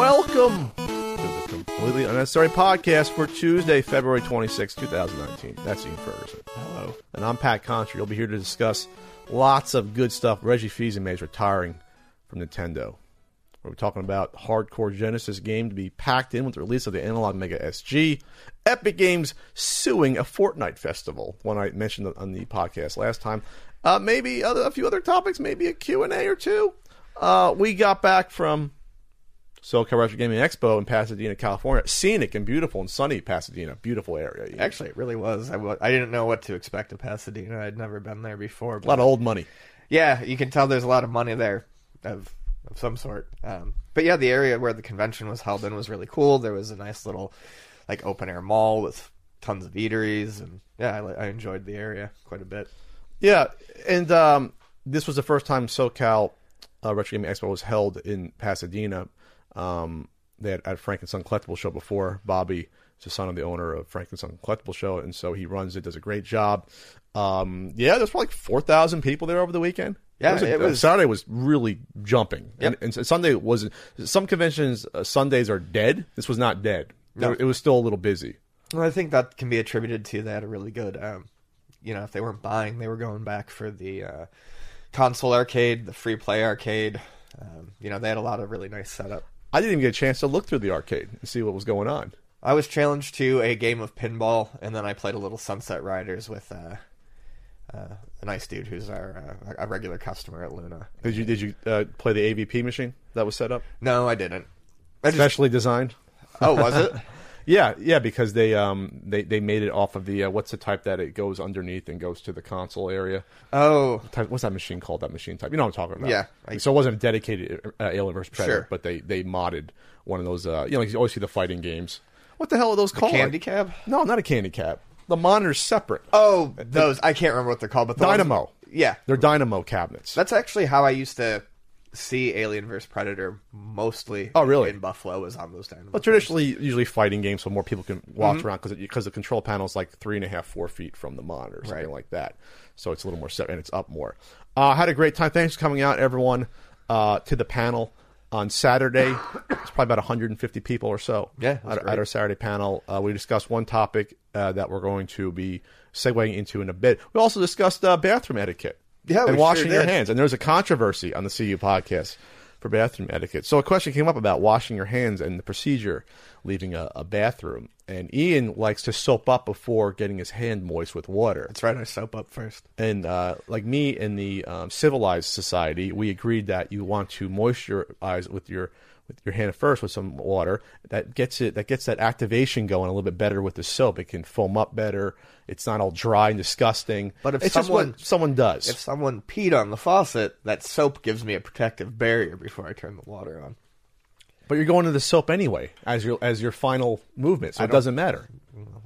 Welcome to the Completely Unnecessary Podcast for Tuesday, February 26, 2019. That's Ian Ferguson. Hello. And I'm Pat Contri. You'll be here to discuss lots of good stuff. Reggie Fils-Aimé is retiring from Nintendo. We're talking about hardcore Genesis game to be packed in with the release of the Analog Mega SG. Epic Games suing a Fortnite festival, one I mentioned on the podcast last time. Uh, maybe other, a few other topics, maybe a Q&A or two. Uh, we got back from SoCal Retro Gaming Expo in Pasadena, California. Scenic and beautiful and sunny Pasadena. Beautiful area. Actually, it really was. I w- I didn't know what to expect of Pasadena. I'd never been there before. a lot of old money. Yeah, you can tell there's a lot of money there of of some sort. Um, but yeah, the area where the convention was held in was really cool. There was a nice little like open air mall with tons of eateries, and yeah, I, I enjoyed the area quite a bit. Yeah, and um, this was the first time SoCal uh, Retro Gaming Expo was held in Pasadena. Um, they had, had Frank and Son Collectible Show before. Bobby is the son of the owner of Frank and Son Collectible Show, and so he runs it, does a great job. Um, yeah, there's probably like four thousand people there over the weekend. Yeah, was a- it was- Saturday was really jumping, Yep. and, and Sunday was. Some conventions uh, Sundays are dead. This was not dead. No. It was still a little busy. Well, I think that can be attributed to they had a really good, um, you know, if they weren't buying, they were going back for the uh, console arcade, the free play arcade. Um, you know, they had a lot of really nice setup. I didn't even get a chance to look through the arcade and see what was going on. I was challenged to a game of pinball, and then I played a little Sunset Riders with uh, uh, a nice dude who's our uh, a regular customer at Luna. Did you did you uh, play the AVP machine that was set up, No, I didn't. I just, specially designed? oh, was it? Yeah, yeah, because they um they, they made it off of the uh, what's the type that it goes underneath and goes to the console area. Oh, Type, what's that machine called? That machine type. You know what I'm talking about? Yeah, I- so it wasn't a dedicated uh, Alien vs Predator, Sure. but they they modded one of those. Uh, you know, like you always see the fighting games. What the hell are those called? candy cab? No, not a candy cab. The monitor's separate. Oh, those I can't remember what they're called, but the ones- Dynamo. yeah, They're Dynamo cabinets. that's actually how I used to see Alien vs Predator mostly. Oh, really? In Buffalo was on those Dynamo. Well, traditionally, usually fighting games, so more people can walk Mm-hmm. around because because the control panel is like three and a half, four feet from the monitor, something Right. like that. So it's a little more set, and it's up more. Uh, had a great time. Thanks for coming out, everyone, uh, to the panel on Saturday. it's probably about 150 people or so. Yeah, at, at our Saturday panel, uh, we discussed one topic uh, that we're going to be segueing into in a bit. We also discussed uh, bathroom etiquette. Yeah, and washing sure your hands. And there was a controversy on the CU podcast for bathroom etiquette. So a question came up about washing your hands and the procedure leaving a, a bathroom. And Ian likes to soap up before getting his hand moist with water. That's right. I soap up first. And uh, like me in the um, civilized society, we agreed that you want to moisturize with your with your hand first with some water. That gets it. That gets that activation going a little bit better with the soap. It can foam up better. It's not all dry and disgusting. But if it's just someone- what someone does, If someone peed on the faucet, that soap gives me a protective barrier before I turn the water on. But you're going to the soap anyway as your as your final movement, so it doesn't matter.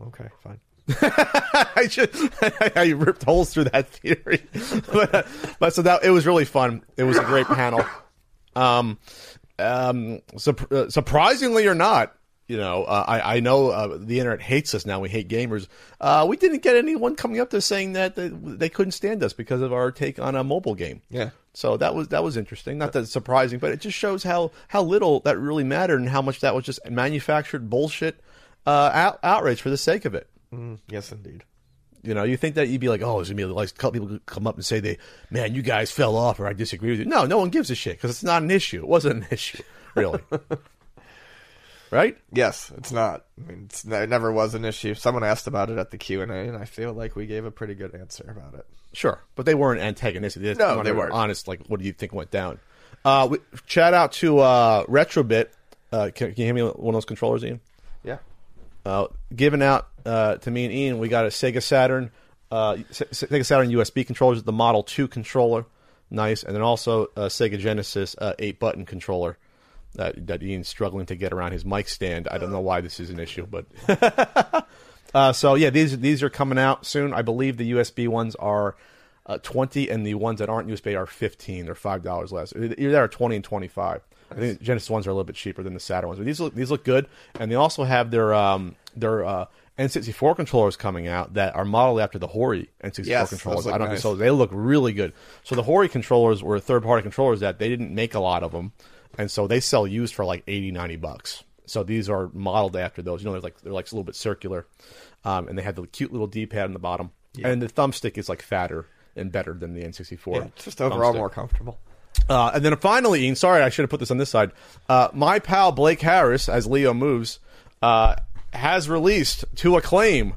Okay, fine. I just I ripped holes through that theory, but, but so that it was really fun. It was a great panel. Um, um, sup- uh, surprisingly or not, you know, uh, I I know uh, the internet hates us now. We hate gamers. Uh, we didn't get anyone coming up to saying that they, they couldn't stand us because of our take on a mobile game. Yeah. So that was that was interesting. Not that surprising, but it just shows how how little that really mattered and how much that was just manufactured bullshit uh, out, outrage for the sake of it. Mm, yes, indeed. You know, you think that you'd be like, oh, there's gonna be like a couple people come up and say they, man, you guys fell off, or I disagree with you. No, no one gives a shit because it's not an issue. It wasn't an issue, really. right? Yes, it's not. I mean, it's, it never was an issue. Someone asked about it at the Q and A, and I feel like we gave a pretty good answer about it. Sure, but they weren't antagonistic. They No, they weren't. Honest, like, what do you think went down? Uh, we, shout out to uh, Retrobit. Uh, can, can you hand me one of those controllers, Ian? Yeah. uh, given out uh, to me and Ian. We got a Sega Saturn, uh, Se- Sega Saturn USB controllers, the Model Two controller, nice, and then also a Sega Genesis uh, eight button controller. That, that Ian's struggling to get around his mic stand. I don't know why this is an issue, but uh, so yeah, these these are coming out soon. I believe the USB ones are uh, twenty, and the ones that aren't USB are fifteen. They're five dollars less. Either that or twenty and twenty five. I think Genesis ones are a little bit cheaper than the Saturn ones, but these look these look good, and they also have their um, their uh, N64 controllers coming out that are modeled after the Hori N64 Yes, controllers. I don't nice. so they look really good. So the Hori controllers were third party controllers that they didn't make a lot of them, and so they sell used for like 80, 90 bucks. So these are modeled after those. You know, they're like they're like a little bit circular, um, and they have the cute little D pad on the bottom, and the thumbstick is like fatter and better than the N64. Yeah, just overall thumbstick. more comfortable. Uh, and then finally, Ian, sorry, I should have put this on this side. Uh, my pal Blake Harris, as Leo moves, uh, has released to acclaim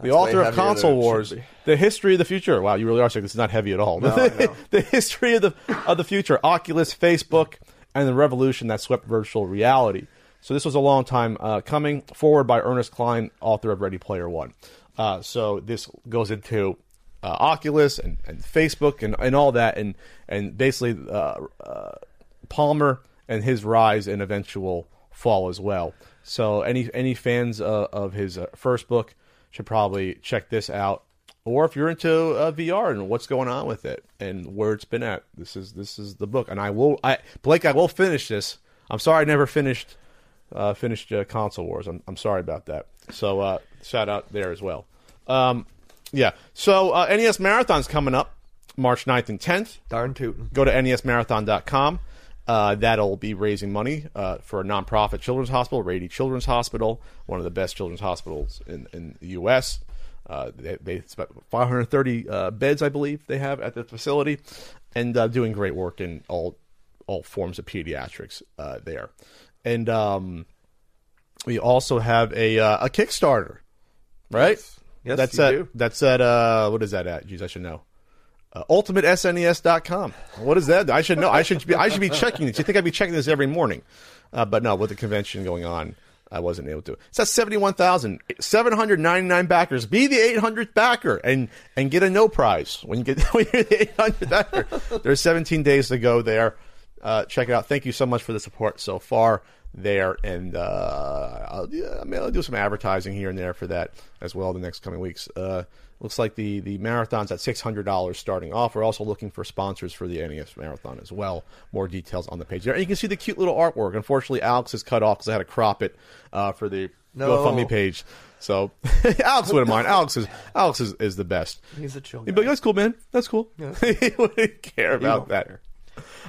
the That's author of Console Wars. The history of the future. Wow, you really are sick. this is not heavy at all. No, the history of the of the future, Oculus, Facebook, and the revolution that swept virtual reality. So this was a long time uh, coming. Forward by Ernest Cline, author of Ready Player One. Uh, so this goes into uh, Oculus and, and Facebook and, and all that, and and basically uh, uh, Palmer and his rise and eventual fall as well. So any any fans uh, of his uh, first book should probably check this out. Or if you're into uh, VR and what's going on with it and where it's been at, this is this is the book. And I will, I Blake, I will finish this. I'm sorry I never finished uh, finished uh, console wars. I'm I'm sorry about that. So uh, shout out there as well. Um, yeah. So uh, NES Marathon's coming up March 9th and 10th Darn tootin'. go to nesmarathon.com. Uh, that'll be raising money uh, for a nonprofit children's hospital, Rady Children's Hospital, one of the best children's hospitals in, in the U.S. Uh, they, they it's about 530 uh, beds, I believe, they have at the facility, and uh, doing great work in all all forms of pediatrics uh, there. And um, we also have a uh, a Kickstarter, right? Yes, that's you at do. that's at uh, what is that at? Jeez, I should know. Uh, UltimateSNES.com. What is that? I should know. I should be. I should be checking this. You think I'd be checking this every morning? Uh, but no, with the convention going on, I wasn't able to. It's at seventy-one thousand seven hundred ninety-nine backers. Be the eight hundredth backer and and get a no prize when you get when you're the eight hundredth backer. There's seventeen days to go there. Uh, check it out. Thank you so much for the support so far there, and uh, I'll, yeah, I mean, I'll do some advertising here and there for that as well the next coming weeks. Uh, looks like the the marathon's at six hundred dollars starting off. We're also looking for sponsors for the NES marathon as well. More details on the page there. And you can see the cute little artwork. Unfortunately, Alex is cut off because I had to crop it uh, for the No. GoFundMe page. So Alex wouldn't mind. Alex is Alex is, is the best. He's a chill be like, that's cool, man. That's cool. he wouldn't care about that.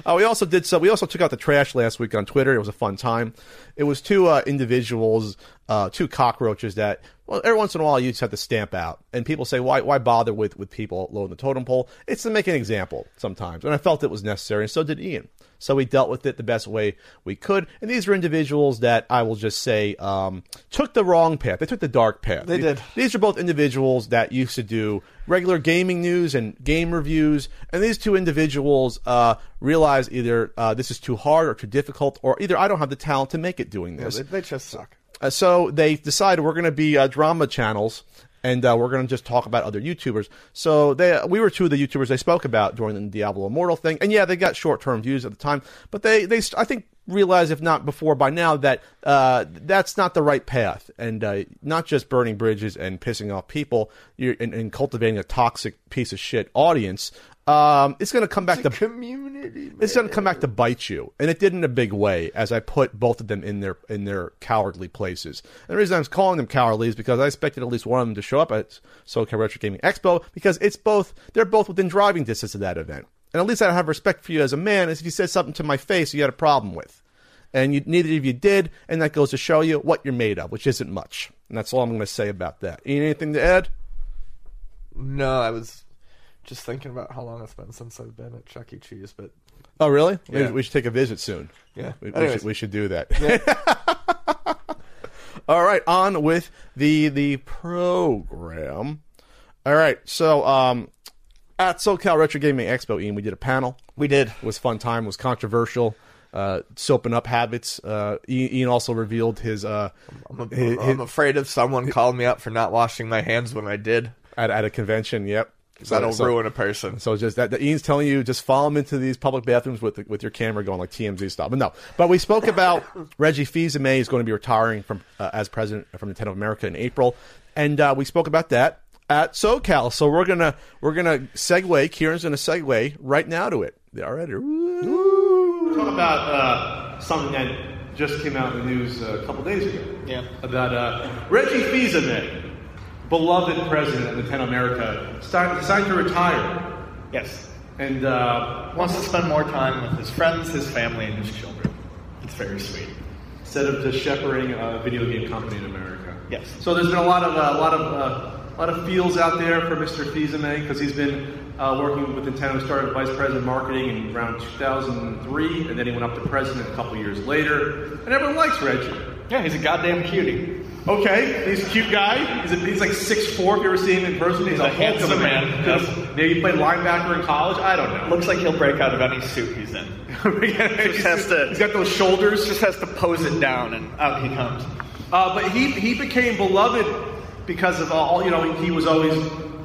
Uh, we also did so. We also took out the trash last week on Twitter. It was a fun time. It was two uh, individuals, uh, two cockroaches that, well, every once in a while you just have to stamp out. And people say, why, why bother with with people low in the totem pole? It's to make an example sometimes. And I felt it was necessary, and so did Ian. So we dealt with it the best way we could. And these are individuals that I will just say um, took the wrong path. They took the dark path. They did. These are both individuals that used to do regular gaming news and game reviews, and these two individuals uh, realize either uh, this is too hard or too difficult, or either I don't have the talent to make it doing Yeah, this. they, they just suck. Uh, so they decided we're going to be uh, drama channels, and uh, we're going to just talk about other YouTubers. So they, we were two of the YouTubers they spoke about during the Diablo Immortal thing, and yeah, they got short-term views at the time, but they, they, I think, realized if not before by now that uh, that's not the right path, and uh, not just burning bridges and pissing off people, and, and cultivating a toxic piece of shit audience. Um, it's going to come back to Community. it's going to come back to bite you, and it did in a big way. As I put both of them in their in their cowardly places. And the reason I'm calling them cowardly is because I expected at least one of them to show up at SoCal Retro Gaming Expo because it's both they're both within driving distance of that event. And at least I have respect for you as a man. Is if you said something to my face you had a problem with, and you, neither of you did, and that goes to show you what you're made of, which isn't much. And that's all I'm going to say about that. Anything to add? No, I was just thinking about how long it's been since I've been at Chuck E. Cheese, but Oh, really? Maybe we should take a visit soon. Yeah. we, we should, we should do that. All right, on with the the program. All right, so um, at SoCal Retro Gaming Expo, Ian, we did a panel. we did. It was a fun time. It was controversial. uh, soaping up habits. Uh, Ian Ian also revealed his, uh, I'm, a, his- I'm afraid if someone called me up for not washing my hands when I did, at, at a convention. Yep. That'll so, ruin a person. So just that, that Ian's telling you, just follow him into these public bathrooms with with your camera going like TMZ style. But no, but we spoke about Reggie Fils-Aimé is going to be retiring from uh, as president from Nintendo of America in April, and uh, we spoke about that at SoCal. So we're gonna we're gonna segue. Kieran's gonna segue right now to it. All right. Talk about uh, something that just came out in the news uh, a couple days ago. Yeah. About uh, Reggie Fils-Aimé, beloved president of Nintendo America, decided to retire. Yes. And uh, Wants to spend more time with his friends, his family, and his children. It's very sweet. instead of just shepherding a video game company in America. Yes. So there's been a lot of uh, a lot of uh, a lot of feels out there for Mr. Fils-Aimé because he's been uh, working with Nintendo. Started vice president of marketing in around 2003, and then he went up to president a couple years later. And everyone likes Reggie. Yeah, he's a goddamn cutie. Okay, he's a cute guy. He's, a, he's like 6'4", if you ever see him in person. He's, He's a, a handsome handsome man, yes. Maybe he played linebacker in college. I don't know. Looks like he'll break out of any suit he's in. just has to- He's got those shoulders. Just has to pose it down, and out he comes. Uh, but he, he became beloved because of all you know. He was always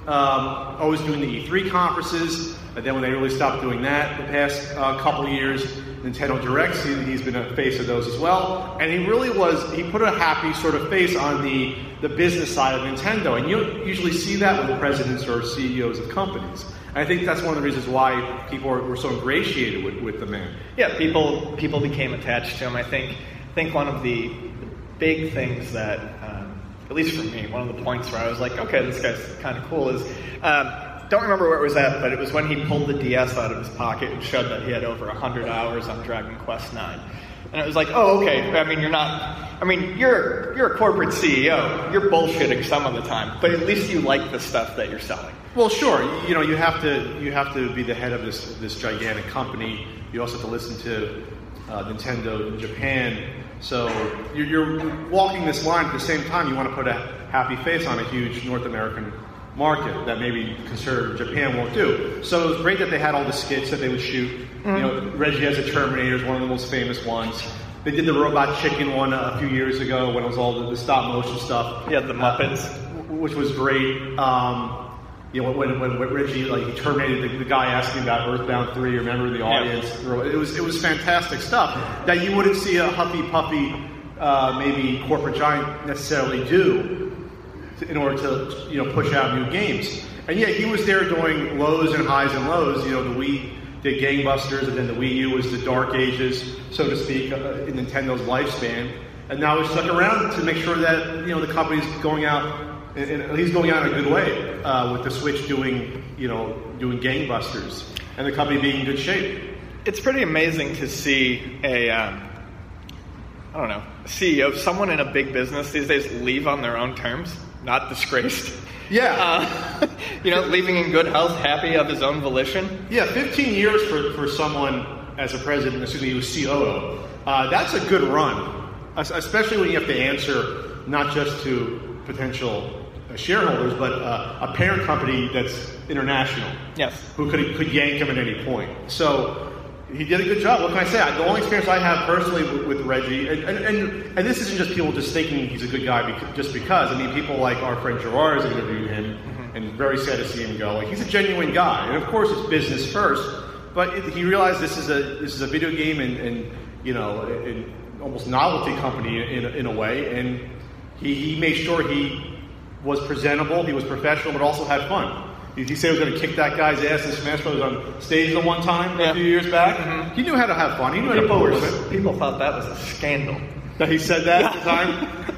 um, always doing the E3 conferences, and then when they really stopped doing that the past uh, couple years, Nintendo Directs, he, he's been a face of those as well. And he really was. He put a happy sort of face on the the business side of Nintendo, and you don't usually see that with presidents or CEOs of companies. I think that's one of the reasons why people were, were so ingratiated with, with the man. Yeah, people people became attached to him. I think I think one of the big things that, um, at least for me, one of the points where I was like, okay, this guy's kind of cool is. Um, don't remember where it was at, but it was when he pulled the DS out of his pocket and showed that he had over 100 hours on Dragon Quest IX. And it was like, oh, okay. I mean, you're not. I mean, you're you're a corporate CEO. You're bullshitting some of the time, but at least you like the stuff that you're selling. Well, sure. You know, you have to you have to be the head of this this gigantic company. You also have to listen to uh, Nintendo in Japan. So you're, you're walking this line at the same time. You want to put a happy face on a huge North American market that maybe conservative Japan won't do. So it was great that they had all the skits that they would shoot. You know, Reggie as a Terminator is one of the most famous ones. They did the Robot Chicken one a few years ago when it was all the, the stop motion stuff Yeah, the Muppets. which was great. Um, you know, when, when, when Reggie like he terminated the, the guy asking about Earthbound Three, remember the audience? It was it was fantastic stuff that you wouldn't see a huffy puffy, uh, maybe corporate giant necessarily do to- in order to you know push out new games. And yet he was there doing lows and highs and lows. You know, the Wii did gangbusters, and then the Wii U was the dark ages, so to speak, uh, in Nintendo's lifespan. And now he's stuck around to make sure that you know the company's going out, and, he's going out in a good way uh, with the Switch doing you know doing gangbusters, and the company being in good shape. it's pretty amazing to see a um, I don't know CEO, someone in a big business these days leave on their own terms, not disgraced. Yeah, Uh, you know, leaving in good health, happy of his own volition. Yeah, 15 years for, for someone as a president, excuse me, who's COO. Uh, that's a good run, especially when you have to answer not just to potential uh, shareholders, but uh, a parent company that's international. Yes. Who could, could yank him at any point. So he did a good job. What can I say? The only experience I have personally with, with Reggie, and, and, and, and this isn't just people just thinking he's a good guy bec- just because. I mean, people like our friend Gerard has interviewed him, mm-hmm. and very sad to see him go. Like, he's a genuine guy, and of course it's business first. But it, he realized this is a this is a video game and, and you know an almost novelty company in, a- in a way, and he, he made sure he was presentable, he was professional, but also had fun. Did he say he was going to kick that guy's ass in Smash Bros. on stage the one time a few years back? He knew how to have fun. He knew how to People, pull were, with it. people thought that was a scandal. That he said that at the time,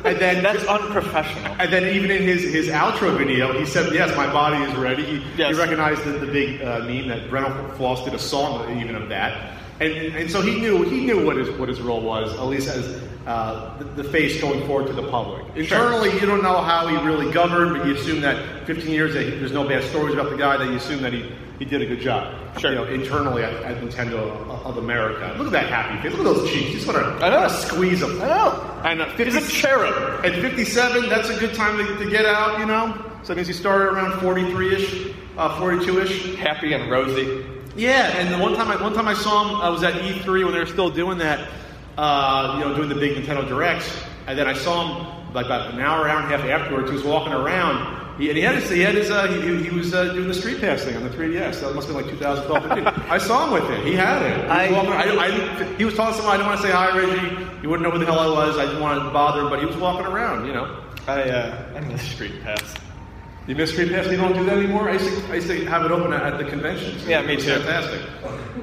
and then That's unprofessional. and then even in his, his outro video, he said, "Yes, my body is ready." He, Yes. he recognized the, the big uh, meme that Brentalfloss did a song even of that, and, and so he knew he knew what his what his role was, at least as uh, the, the face going forward to the public. Internally, you don't know how he really governed, but you assume that 15 years that he, there's no bad stories about the guy. That you assume that he, he did a good job. Sure. You know, internally at, at Nintendo of America. Look at that happy face. Look at those cheeks. You just want to I know. squeeze them. I know. And uh, 50, He's a cherub. at 57, that's a good time to, to get out, you know? So that means he started around 43 ish, uh, 42 ish. Happy and rosy. Yeah, and the one time I one time I saw him, I was at E3 when they were still doing that, uh, you know, doing the big Nintendo Directs, and then I saw him like about an hour, hour and a half afterwards. He was walking around. He, and he had his, he had his, uh, he, he was uh, doing the Street Pass thing on the 3DS. That must have been like 2012. 15. I saw him with it. He had it. He was, I- walking, I, I, he was telling someone I didn't want to say hi, Reggie. He wouldn't know who the hell I was. I didn't want to bother him, but he was walking around. You know. I uh, I miss Street Pass. You miss Street Pass? You don't do that anymore? I used to, I used to have it open at, at the conventions. Yeah, me It was too. Fantastic.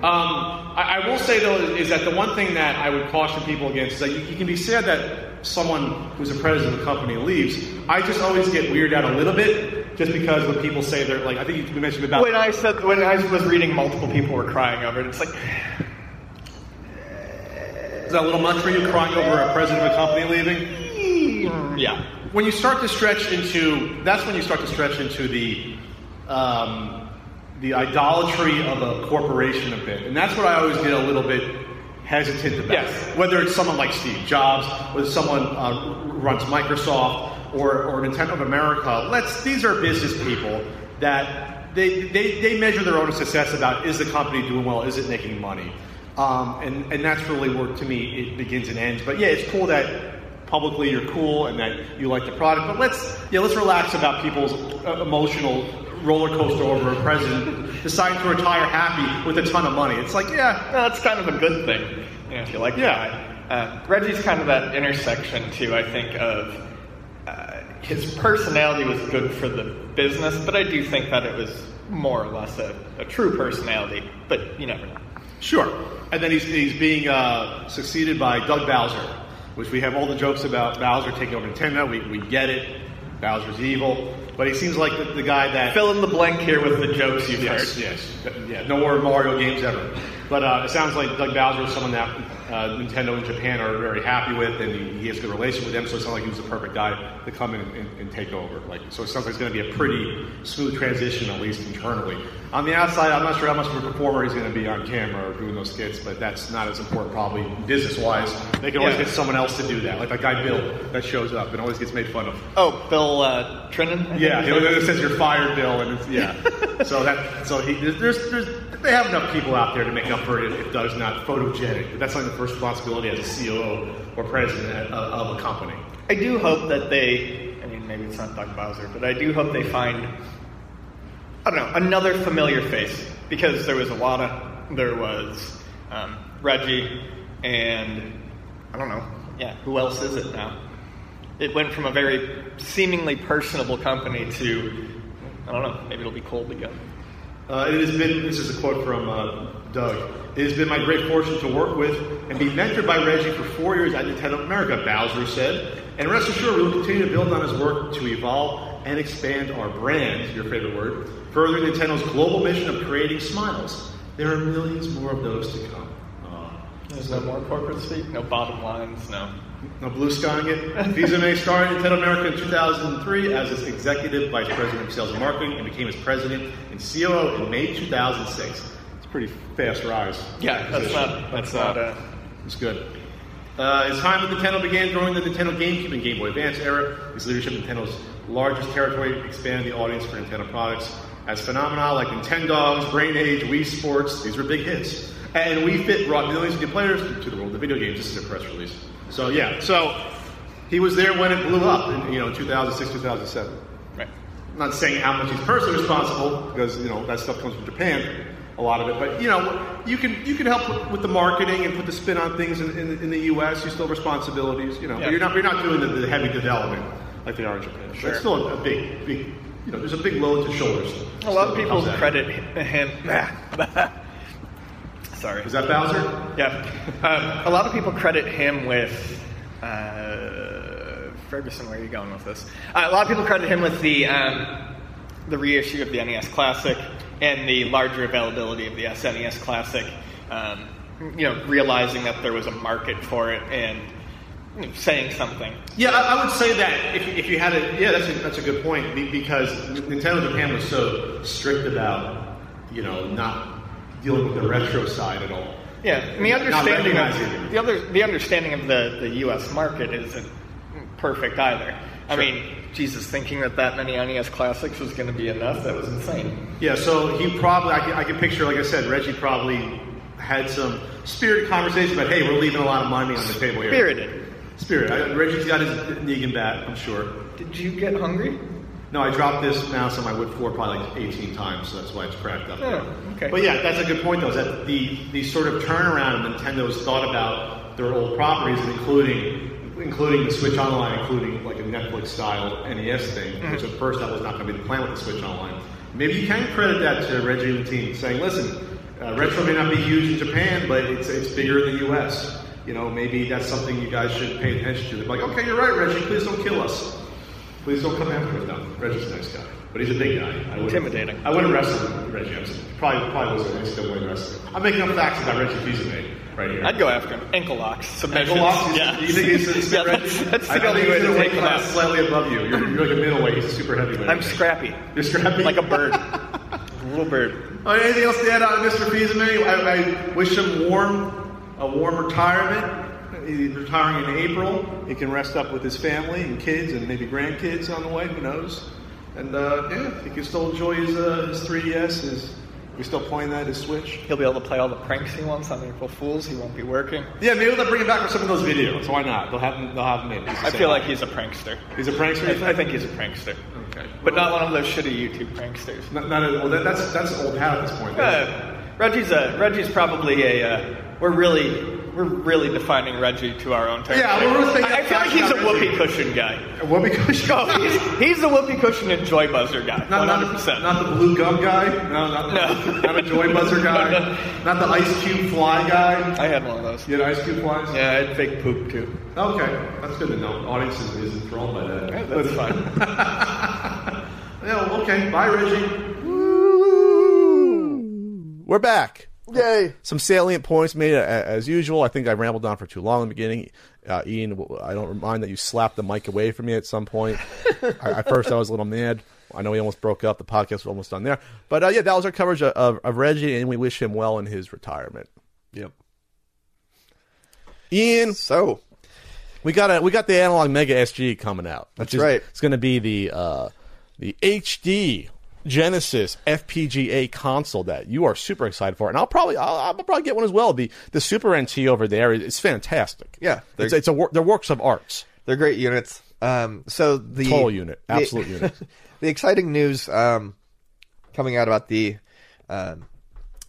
Um, I, I will say though is that the one thing that I would caution people against is that you, you can be sad that someone who's a president of a company leaves. I just always get weirded out a little bit just because when people say they're like I think you mentioned about When I said when I was reading, multiple people were crying over it. It's like is that a little much for you crying over a president of a company leaving? yeah. When you start to stretch into that's when you start to stretch into the um, the idolatry of a corporation a bit, and that's what I always get a little bit hesitant about. Yes. Whether it's someone like Steve Jobs, whether someone uh, runs Microsoft or, or Nintendo of America, let's these are business people that they, they, they measure their own success about is the company doing well, is it making money, um, and and that's really where to me it begins and ends. But yeah, it's cool that publicly you're cool and that you like the product. But let's yeah, let's relax about people's uh, emotional roller coaster over a president deciding to retire happy with a ton of money. It's like yeah, No, that's kind of a good thing, you know, if you like Yeah. Uh, Reggie's kind of that intersection too. I think of uh, his personality was good for the business, but I do think that it was more or less a, a true personality. But you never know. sure. And then he's he's being uh, succeeded by Doug Bowser, which we have all the jokes about Bowser taking over Nintendo. We we get it. Bowser's evil, but he seems like the, the guy that Fill in the blank here with the jokes you've Yes, heard. yes, yeah. No more Mario games ever. But uh, it sounds like Doug Bowser is someone that uh, Nintendo and Japan are very happy with, and he, he has a good relationship with them. So it sounds like he was the perfect guy to come in and, and take over. Like, so it sounds like it's going to be a pretty smooth transition, at least internally. On the outside, I'm not sure how much of a performer he's going to be on camera or doing those skits, but that's not as important, probably business-wise. They can always Yeah. get someone else to do that, like that guy Bill that shows up and always gets made fun of. Oh, Bill uh, Trinen. Yeah, is it, says you're fired, Bill, and it's yeah. so that so he there's there's they have enough people out there to make up for it if Doug's not photogenic. But that's not the first responsibility as a COO or president of, of a company. I do hope that they. I mean, maybe it's not Doug Bowser, but I do hope they find. I don't know another familiar face because there was Iwata, there was um, Reggie, and I don't know. Yeah, who else is it now? It went from a very seemingly personable company to I don't know. Maybe it'll be cold again. Uh, it has been, this is a quote from uh, Doug. It has been my great fortune to work with and be mentored by Reggie for four years at Nintendo America, Bowser said. And rest assured, we will continue to build on his work to evolve and expand our brand, your favorite word, furthering Nintendo's global mission of creating smiles. There are millions more of those to come. Uh, There's no more corporate speak, no bottom lines, no. No blue skying it. Fils-Aimé started Nintendo America in 2003 as its executive vice president of sales and marketing and became its president and COO in May 2006. It's a pretty fast rise. Yeah, that's not that's not a. It's good. Uh, his time with Nintendo began during the Nintendo GameCube and Game Boy Advance era. His leadership in Nintendo's largest territory expanded the audience for Nintendo products. As phenomena like Nintendogs, Brain Age, Wii Sports, these were big hits. And Wii Fit brought millions of new players to the world of video games. This is a press release. So yeah, so he was there when it blew up in you know 2006, 2007. Right. I'm not saying how much he's personally responsible because you know that stuff comes from Japan, a lot of it. But you know, you can you can help with, the marketing and put the spin on things in, in, in the U.S. You still have responsibilities, you know. Yeah. But you're not you're not doing the, the heavy development like they are in Japan. Sure. It's still a, a big big you know. There's a big load to shoulders. A lot of people comes at it. credit him. Sorry. Is that Bowser? Yeah. Um, a lot of people credit him with. Uh, Ferguson, where are you going with this? Uh, a lot of people credit him with the um, the reissue of the NES Classic and the larger availability of the SNES Classic. Um, you know, realizing that there was a market for it and you know, saying something. Yeah, I, I would say that if, if you had a yeah, that's a, that's a good point be- because Nintendo Japan was so strict about you know not dealing with the retro side at all. Yeah, and the understanding of the other the understanding of the, the U.S. market isn't perfect either. I mean, Jesus, thinking that that many NES classics was going to be enough, that was insane. Yeah, so he probably, I can, I can picture, like I said, Reggie probably had some spirited conversation about, hey, we're leaving a lot of money on the table here. Spirited. Spirit. I, Reggie's got his Negan bat, I'm sure. Did you get hungry? No, I dropped this mouse on my wood floor probably like 18 times, so that's why it's cracked up. Oh, okay. But yeah, that's a good point, though, is that the, the sort of turnaround Nintendo's thought about their old properties, and including including the Switch Online, including like a Netflix style NES thing, Mm-hmm. which at first that was not going to be the plan with the Switch Online. Maybe you can credit that to Reggie and the team, saying, listen, uh, retro may not be huge in Japan, but it's, it's bigger in the US. You know, maybe that's something you guys should pay attention to. They're like, okay, you're right, Reggie, please don't kill us. Please don't come after us. No, Reggie's a nice guy, but he's a big guy. I Intimidating. I wouldn't wrestle Reggie. I'm probably probably was an NCAA wrestler. I'm making up facts about Reggie Fils-Aimé right here. I'd go after him. Ankle locks. Submissions. Ankle locks? Yeah. You think he's, he's Yeah, Reggie? That's I the only way to a take weight him out. slightly above you. You're, you're like a middleweight. He's a super heavyweight. I'm scrappy. You're scrappy? Like a bird. a little bird. Oh, anything else to add on Mr. Fils-Aimé? I, I wish him warm, a warm retirement. He's retiring in April. He can rest up with his family and kids and maybe grandkids on the way. Who knows? And uh, yeah, he can still enjoy his uh, his 3DS. His we still playing that his Switch. He'll be able to play all the pranks he wants on April Fools. He won't be working. Yeah, maybe they'll bring him back for some of those videos. Why not? They'll have him. They'll have him in. I feel like he's a prankster. he's a prankster. I, I think he's a prankster. Okay, But not one of those shitty YouTube pranksters. Not, not a, well, that, that's that's old hat at this point. Uh, Reggie's a Reggie's probably a. Uh, we're really we're really defining Reggie to our own terms. Yeah, we're really thinking I, I feel like he's a about whoopee Reggie. cushion guy. What cushion? No, he's, he's the whoopee cushion and joy buzzer guy. Not, hundred percent. not the blue gum guy. No, not, No. not a joy buzzer guy. No, no. Not the ice cube fly guy. I had one of those. You had ice cube flies. Yeah, I had fake poop too. Okay, that's good to know. Audience is, is enthralled by that. Yeah, that's fine. Yeah, okay. Bye, Reggie. We're back. Yay! Some salient points made as usual. I think I rambled on for too long in the beginning. Uh, Ian, I don't mind that you slapped the mic away from me at some point. I, at first, I was a little mad. I know we almost broke up. The podcast was almost done there. But uh, yeah, that was our coverage of, of, of Reggie, and we wish him well in his retirement. Yep. Ian, So, we got a we got the analog Mega SG coming out. That's is- right. It's going to be the uh, the HD Genesis FPGA console that you are super excited for, and I'll probably I'll, I'll probably get one as well. The the Super NT over there is fantastic. Yeah, they're- it's it's a wor- they're works of arts. they're great units. Um, so the Total unit, the- absolute unit. the exciting news um, coming out about the um,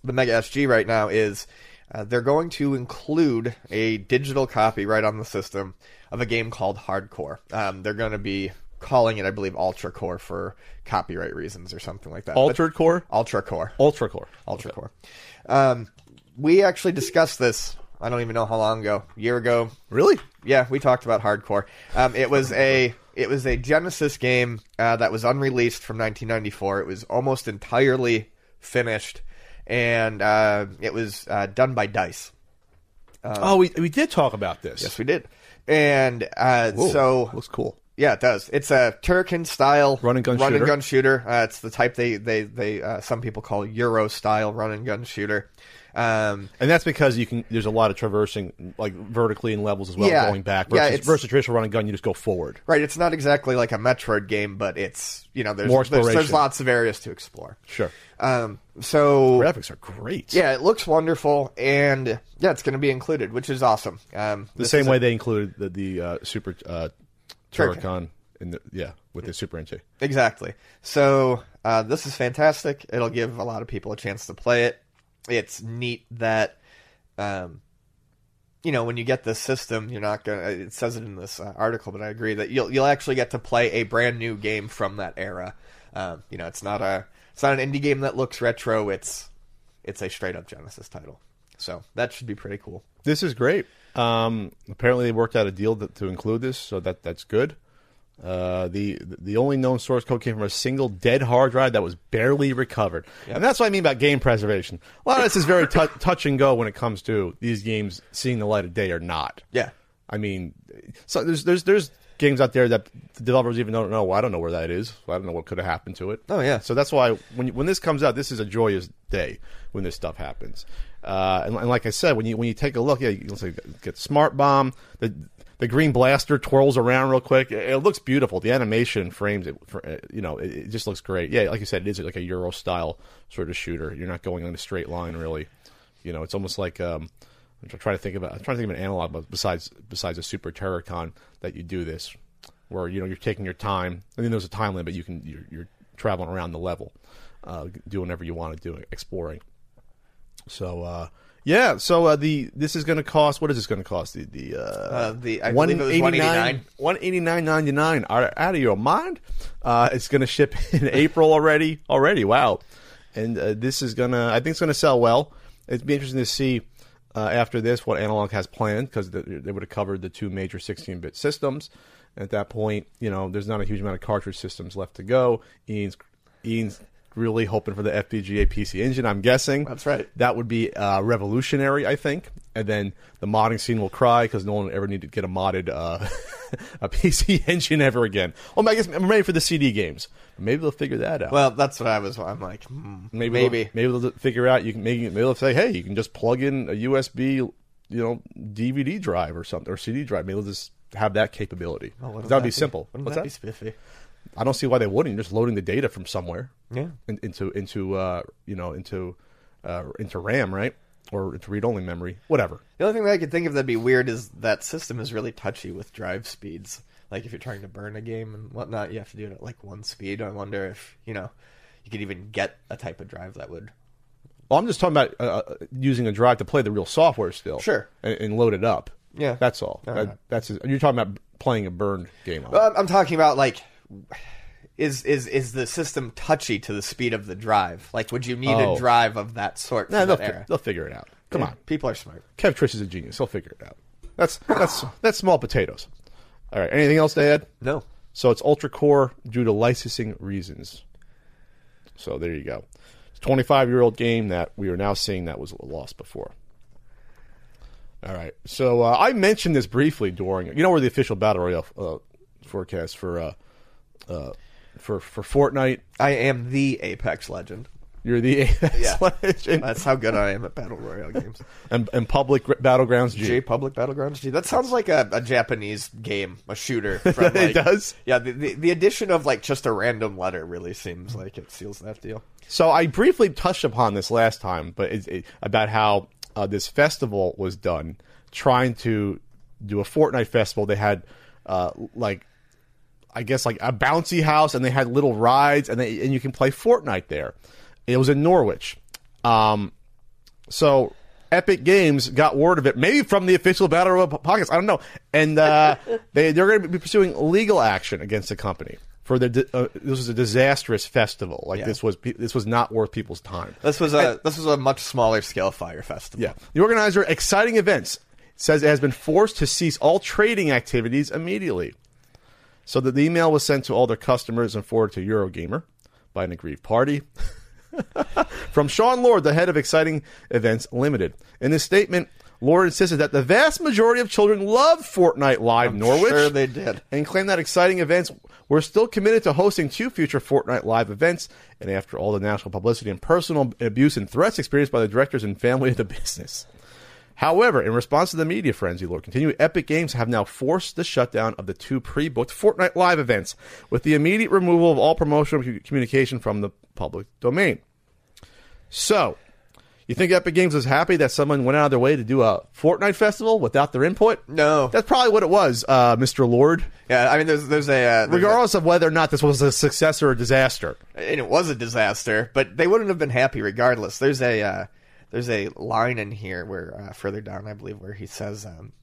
the Mega SG right now is uh, they're going to include a digital copy right on the system of a game called Hardcore. Um, they're going to be calling it, I believe, Ultra Core for copyright reasons or something like that. Altered core, Ultra Core. ultra core, Ultra Core. Um, we actually discussed this. I don't even know how long ago. A year ago. Really? Yeah, we talked about hardcore. Um, it was a it was a Genesis game uh, that was unreleased from 1994. It was almost entirely finished, and uh, it was uh, done by Dice. oh, we we did talk about this. Yes, we did. And uh, Whoa, so looks cool. Yeah, it does. It's a Turrican style Run and gun run shooter. and gun shooter. Uh, it's the type they they they uh, some people call Euro style run and gun shooter. Um, And that's because you can. There's a lot of traversing, like vertically in levels as well, Yeah. going back. Yeah, Versus, it's- versus traditional run and gun, you just go forward. right, it's not exactly like a Metroid game, but it's you know there's More there's, there's lots of areas to explore. Sure. Um, so Graphics are great. yeah, it looks wonderful, and yeah, it's going to be included, which is awesome. Um, The same is a- way they included the, the uh, Super uh, Turrican. In the yeah with the Super NT. Exactly. So uh, this is fantastic. It'll give a lot of people a chance to play it. It's neat that, um, you know, when you get this system, you're not gonna. It says it in this uh, article, but I agree that you'll you'll actually get to play a brand new game from that era. Um, you know, it's not a it's not an indie game that looks retro. It's it's a straight up Genesis title. So that should be pretty cool. This is great. Um, apparently, they worked out a deal that, to include this, so that that's good. Uh, the the only known source code came from a single dead hard drive that was barely recovered, and that's what I mean about game preservation. A lot of this is very tou touch and go when it comes to these games seeing the light of day or not. Yeah. I mean, so there's there's there's games out there that the developers even don't know. Well, I don't know where that is. I don't know what could have happened to it. Oh, yeah. So that's why when when this comes out, this is a joyous day when this stuff happens. Uh, and, and like I said, when you when you take a look, yeah, you get Smart Bomb. The the green blaster twirls around real quick. It, it looks beautiful. The animation frames it. For, uh, you know, it, it just looks great. Yeah, like you said, it is like a Euro style sort of shooter. You're not going on a straight line really. You know, it's almost like um, I'm trying to think about. I'm trying to think of an analog, besides besides a Super Turrican that you do this, where you know you're taking your time. I mean, there's a time limit. You can you're, you're traveling around the level, uh, doing whatever you want to do, exploring. So uh, yeah, so uh, the this is going to cost. What is this going to cost? The the uh, Uh, the- I believe it was 189. one eighty nine ninety nine. are Out of your mind? Uh, it's going to ship in April already. Already, wow! And uh, this is gonna. I think it's going to sell well. It'd be interesting to see uh, after this what Analog has planned because they, they would have covered the two major sixteen bit systems. At that point, you know, there's not a huge amount of cartridge systems left to go. Ian's Ian's really hoping for the FPGA PC engine. I'm guessing That's right. that would be uh, revolutionary, I think. And then the modding scene will cry because no one will ever need to get a modded uh, a PC engine ever again. Oh, I guess I'm ready for the CD games. Maybe they'll figure that out. Well, that's what I was. I'm like, hmm, maybe maybe. they'll, maybe they'll figure out you can maybe, maybe they'll say, hey, you can just plug in a USB, you know, DVD drive or something or CD drive. Maybe they'll just have that capability. Oh, wouldn't that would be be? simple. Wouldn't What's that, that? be spiffy? I don't see why they wouldn't. You're just loading the data from somewhere. Yeah. in, into into uh, you know into uh, into RAM, right? Or into read only memory, whatever. The only thing that I could think of that'd be weird is that system is really touchy with drive speeds. Like if you're trying to burn a game and whatnot, you have to do it at like one speed. I wonder if you know you could even get a type of drive that would. Well, I'm just talking about uh, uh, using a drive to play the real software still, Sure. and, and load it up. Yeah. that's all. All That- right. that's you're talking about playing a burned game. On. Well, I'm, I'm talking about like. Is is is the system touchy to the speed of the drive? Like, would you need Oh. a drive of that sort No, they'll, fi- they'll figure it out. Come Yeah, on, people are smart. Kevtris is a genius. He'll figure it out. That's that's that's small potatoes. All right. Anything else to add? No, So it's ultra core due to licensing reasons. So there you go. It's a 25 year old game that we are now seeing that was lost before. All right. So uh, I mentioned this briefly during you know where the official battle royale uh, forecast for uh, uh, for for Fortnite. I am the Apex legend. You're the Yeah. legend. That's how good I am at battle royale games. and, and public battlegrounds G. J Public Battlegrounds G. That sounds like a, a Japanese game, a shooter. From, like, It does? Yeah, the, the the addition of like just a random letter really seems like it seals that deal. So I briefly touched upon this last time, but it, it, about how uh, this festival was done, trying to do a Fortnite festival. They had uh, like, I guess like a bouncy house, and they had little rides, and they and you can play Fortnite there. It was in Norwich. Um, so Epic Games got word of it, maybe from the official Battle Royale podcast. I don't know, and uh, they they're going to be pursuing legal action against the company for the. Uh, this was a disastrous festival. Like Yeah. this was this was not worth people's time. This was a this was a much smaller scale fire festival. Yeah, the organizer, exciting events, says it has been forced to cease all trading activities immediately. So that the email was sent to all their customers and forwarded to Eurogamer by an aggrieved party. From Sean Lord, the head of Exciting Events Limited. In this statement, Lord insisted that the vast majority of children love Fortnite Live Norwich. sure they did. And claimed that Exciting Events were still committed to hosting two future Fortnite Live events. And after all the national publicity and personal abuse and threats experienced by the directors and family of the business. However, in response to the media frenzy, Lord Continue, Epic Games have now forced the shutdown of the two pre-booked Fortnite Live events with the immediate removal of all promotional communication from the public domain. So, you think Epic Games was happy that someone went out of their way to do a Fortnite festival without their input? No. That's probably what it was, uh, Mr. Lord. Yeah, I mean, there's there's a uh, there's a- Regardless of whether or not this was a success or a disaster. and it was a disaster, but they wouldn't have been happy regardless. There's a uh, there's a line in here where uh, further down, I believe, where he says um,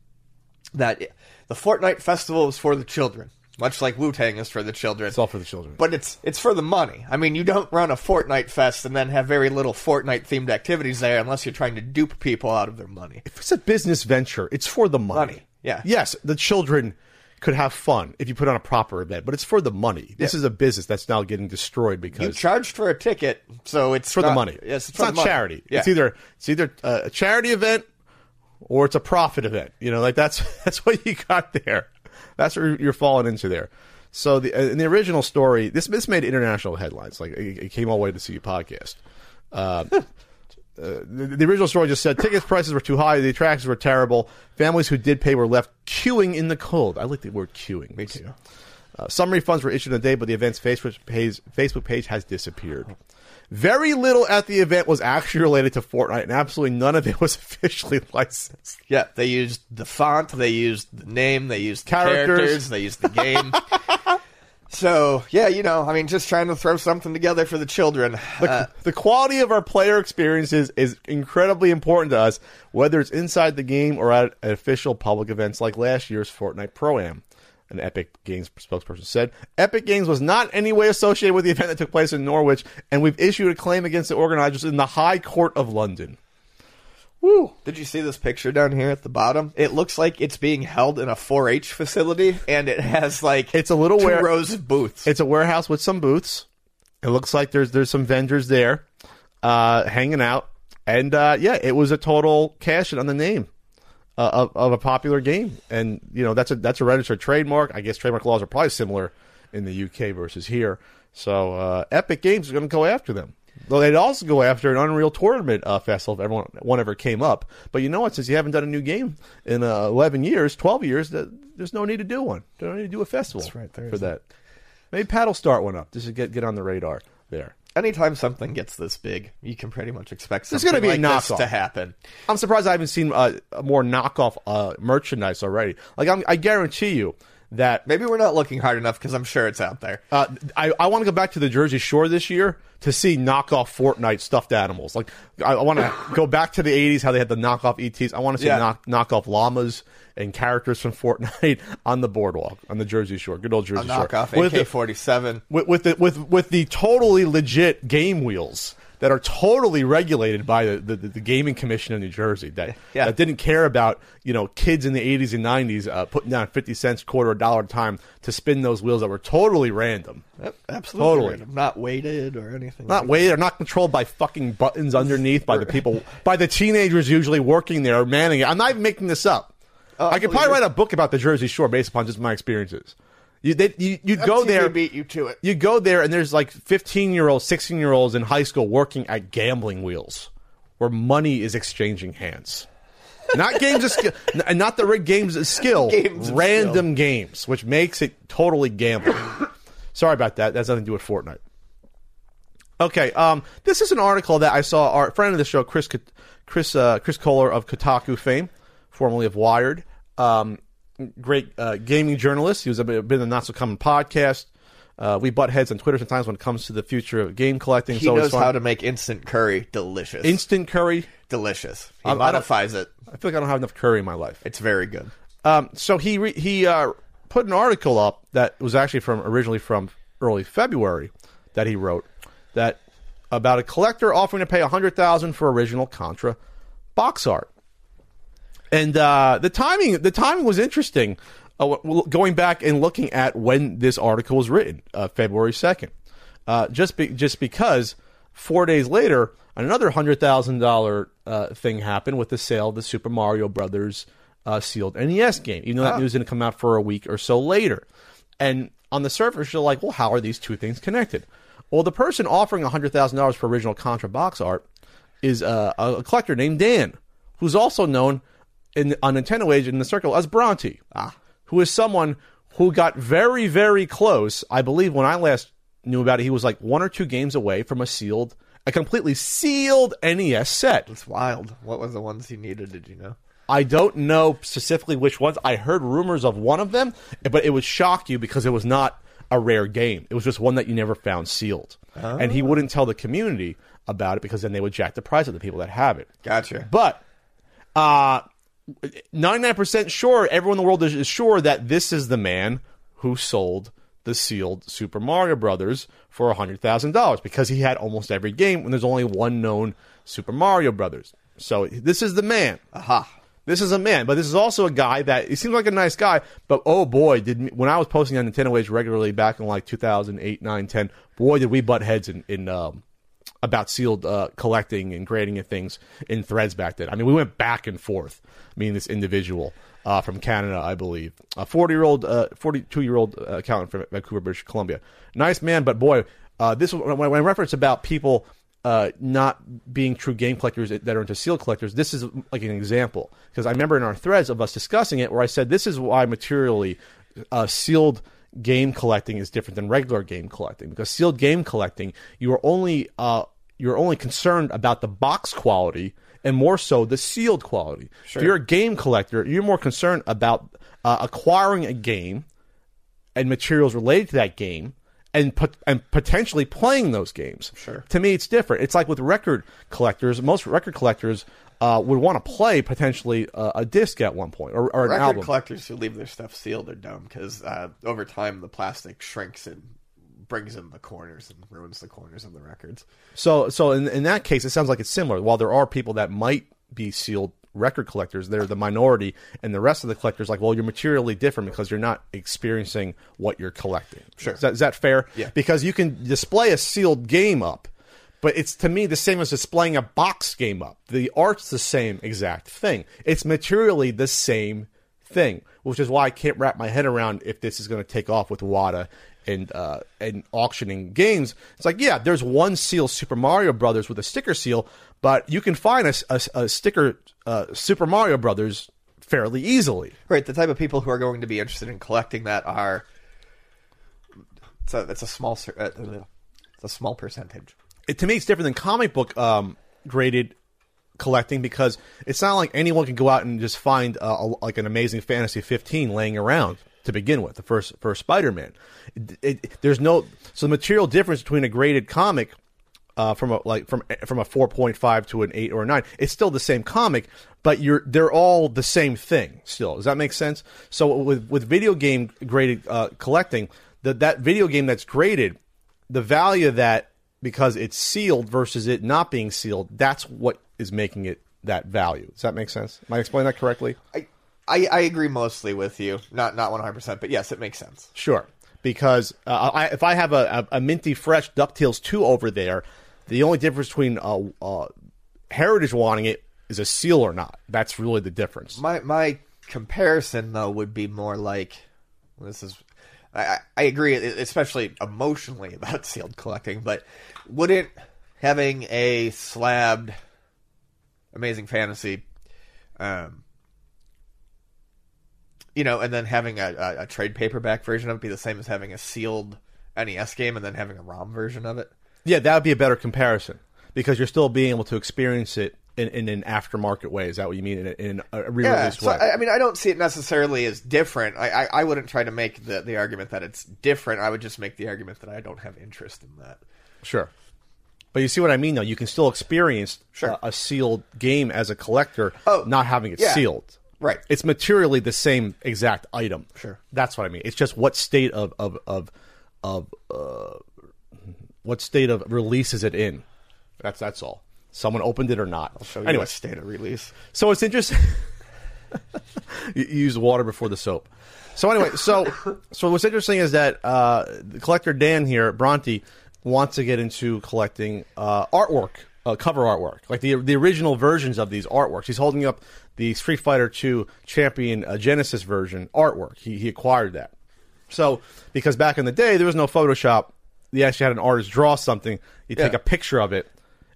that the Fortnite festival is for the children, much like Wu Tang is for the children. It's all for the children. but it's it's for the money. I mean, you don't run a Fortnite fest and then have very little Fortnite themed activities there unless you're trying to dupe people out of their money. if it's a business venture, it's for the money. Money, yeah. Yes, the children could have fun if you put on a proper event, but it's for the money. This Yeah. is a business that's now getting destroyed because You charged for a ticket, so it's it's for the money. Yes, it's, it's for not the money. charity. Yeah. It's either it's either a charity event or it's a profit event. You know, like that's that's what you got there. That's what you're falling into there. So the uh, in the original story, this this made international headlines. Like it, it came all the way to see a podcast. Uh, uh, the, the original story just said tickets prices were too high, the attractions were terrible. Families who did pay were left queuing in the cold. I like the word queuing. Me too. Uh, some refunds were issued in a day, but the event's Facebook page, Facebook page has disappeared. Very little at the event was actually related to Fortnite, and absolutely none of it was officially licensed. Yeah, they used the font, they used the name, they used the Characters. characters, they used the game. so yeah, you know, I mean, just trying to throw something together for the children. Uh, the quality of our player experiences is incredibly important to us, whether it's inside the game or at official public events like last year's Fortnite Pro Am. An Epic Games spokesperson said, Epic Games was not in any way associated with the event that took place in Norwich, and we've issued a claim against the organizers in the High Court of London. Woo! Did you see this picture down here at the bottom? It looks like it's being held in a 4-H facility, and it has like It's a little two rows of booths. It's a warehouse with some booths. It looks like there's there's some vendors there, uh, hanging out, and uh, yeah, it was a total cash in on the name uh, of, of a popular game, and you know that's a that's a registered trademark. I guess trademark laws are probably similar in the UK versus here. So uh, Epic Games is going to go after them. Well, they'd also go after an Unreal Tournament uh, festival if everyone one ever came up. But you know what? Since you haven't done a new game in uh, eleven years, twelve years, th- there's no need to do one. There's no need to do a festival That's right, there for that. Maybe Pat will start one up just to get get on the radar there. Anytime something gets this big, you can pretty much expect There's something gonna be a like this knockoff. to happen. I'm surprised I haven't seen uh, more knockoff uh, merchandise already. Like I'm, I guarantee you that Maybe we're not looking hard enough because I'm sure it's out there. Uh, I, I want to go back to the Jersey Shore this year to see knockoff Fortnite stuffed animals. Like I, I want to go back to the '80s, how they had the knockoff ETs. I want to see Yeah. knock, knockoff llamas and characters from Fortnite on the boardwalk on the Jersey Shore. Good old Jersey Shore. knockoff With the- AK-47. with, with the with with the totally legit game wheels that are totally regulated by the, the, the gaming commission in New Jersey that Yeah. that didn't care about you know kids in the 80s and 90s uh, putting down 50 cents quarter a dollar a time to spin those wheels that were totally random absolutely. Totally. random. Not weighted or anything. not like weighted or not controlled by fucking buttons underneath by the people by the teenagers usually working there manning it i'm not even making this up i could probably write a book about the jersey shore based upon just my experiences you, they, you, you'd go there beat you to it. you go there and there's like 15 year olds 16 year olds in high school working at gambling wheels where money is exchanging hands. Not games of skill not the rigged games of skill Games of random games which makes it totally gambling. Sorry about that. That's nothing to do with fortnite. Okay um, this is an article that i saw our friend of the show chris chris uh, chris kohler of kotaku fame formerly of wired um, great uh, gaming journalist. He was a been the Not So Common podcast. Uh, we butt heads on Twitter sometimes when it comes to the future of game collecting. He so knows it's fun. how to make instant curry delicious. instant curry. delicious. He Um, I modifies it. I feel like I don't have enough curry in my life. It's very good. Um, so he re- he uh, put an article up that was actually from originally from early February that he wrote that about a collector offering to pay a hundred thousand for original Contra box art. And uh, the timing the timing was interesting. Uh, going back and looking at when this article was written, uh, February second, uh, just be- just because four days later another hundred thousand uh, thing happened with the sale of the Super Mario Brothers uh, sealed NES game. Even though that news didn't come out for a week or so later, and on the surface you're like, well, how are these two things connected? Well, the person offering hundred thousand dollars for original Contra box art is uh, a a collector named Dan, who's also known in on Nintendo Age in the circle as Bronte, ah. who is someone who got very, very close. I believe when I last knew about it, he was like one or two games away from a sealed, a completely sealed NES set. It's wild. What was the ones he needed? Did you know? I don't know specifically which ones. I heard rumors of one of them, but it would shock you because it was not a rare game. It was just one that you never found sealed. And he wouldn't tell the community about it because then they would jack the price of the people that have it. Gotcha. But uh 99% sure, everyone in the world is, is sure that this is the man who sold the sealed Super Mario Brothers for $100,000 because he had almost every game when there's only one known Super Mario Brothers. So this is the man. Aha. This is a man, but this is also a guy that he seems like a nice guy. But oh boy, did me, when I was posting on Nintendo Age regularly back in like 2008, 9, 10, boy, did we butt heads in, in um, about sealed uh, collecting and grading and things in threads back then. I mean, we went back and forth. I mean, this individual uh, from Canada, I believe, a 40 year old, 42 year old uh, accountant from Vancouver, British Columbia. Nice man, but boy, uh, this when, when I reference about people uh, not being true game collectors that are into sealed collectors, this is like an example. Because I remember in our threads of us discussing it, where I said this is why materially uh, sealed game collecting is different than regular game collecting. Because sealed game collecting, you are only uh, you're only concerned about the box quality and more so the sealed quality. If you're a game collector, you're more concerned about uh, acquiring a game and materials related to that game and put and potentially playing those games. Sure. To me, it's different. It's like with record collectors. Most record collectors uh, would want to play potentially uh, a disc at one point or, or an Record album. collectors who leave their stuff sealed are dumb because uh, over time the plastic shrinks and brings in the corners and ruins the corners of the records. So, so in, in that case, it sounds like it's similar. While there are people that might be sealed record collectors, they're the minority, and the rest of the collectors, like, well, you're materially different because you're not experiencing what you're collecting. Sure. Is that, is that fair? Yeah. Because you can display a sealed game up, but it's to me the same as displaying a box game up. The art's the same exact thing. It's materially the same thing, which is why I can't wrap my head around if this is going to take off with WATA and uh, and auctioning games. It's like, yeah, there's one seal, Super Mario Brothers, with a sticker seal, but you can find a, a, a sticker uh, Super Mario Brothers fairly easily. Right, the type of people who are going to be interested in collecting that are a, it's a small uh, it's a small percentage. It, to me, it's different than comic book um, graded collecting because it's not like anyone can go out and just find uh, a, like an amazing Fantasy 15 laying around to begin with. The first first Spider Man, it, it, there's no so the material difference between a graded comic. Uh, from a like from from a four point five to an eight or a nine, it's still the same comic, but you're they're all the same thing. Still, does that make sense? So with with video game graded uh, collecting, that that video game that's graded, the value of that because it's sealed versus it not being sealed, that's what is making it that value. Does that make sense? Am I explaining that correctly? I, I I agree mostly with you, not not one hundred percent, but yes, it makes sense. Sure. Because uh, I, if I have a, a, a minty fresh Ducktales two over there, the only difference between uh, uh, Heritage wanting it is a seal or not. That's really the difference. My my comparison though would be more like this is I, I- agree, especially emotionally about sealed collecting, but wouldn't having a slabbed Amazing Fantasy, um, you know, and then having a, a, a trade paperback version of it be the same as having a sealed NES game and then having a ROM version of it? Yeah, that would be a better comparison because you're still being able to experience it in, in an aftermarket way. Is that what you mean? In, a- in a re-released so way? I, I mean, I don't see it necessarily as different. I, I, I wouldn't try to make the, the argument that it's different. I would just make the argument that I don't have interest in that. Sure. But you see what I mean, though. You can still experience Sure. a, a sealed game as a collector, Oh, not having it yeah. sealed. Right. It's materially the same exact item. Sure. That's what I mean. It's just what state of of of of uh, what state of release is it in? That's that's all. Someone opened it or not. I'll show you anyway, state of release. so it's interesting. you use water before the soap. So anyway, so so what's interesting is that uh, the collector Dan here, Bronte, wants to get into collecting uh, artwork, uh, cover artwork, like the the original versions of these artworks. He's holding up the Street Fighter II Champion uh, Genesis version artwork. He he acquired that. So because back in the day there was no Photoshop, you actually had an artist draw something. You take a picture of it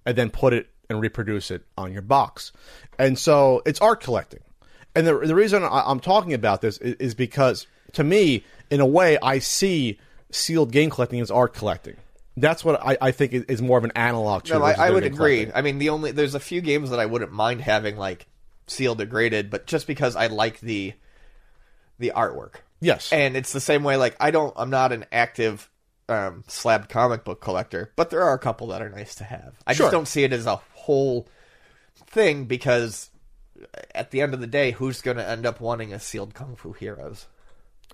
and then put it and reproduce it on your box. And so it's art collecting. And the, the reason I, I'm talking about this is, is because, to me, in a way, I see sealed game collecting as art collecting. That's what I, I think is, is more of an analog to. No, I, I would agree. collecting. I mean, the only there's a few games that I wouldn't mind having like sealed or graded, but just because I like the the artwork. Yes. And it's the same way. Like I don't, I'm not an active um, slabbed comic book collector, but there are a couple that are nice to have. I Sure. just don't see it as a whole thing because at the end of the day, who's going to end up wanting a sealed Kung Fu Heroes?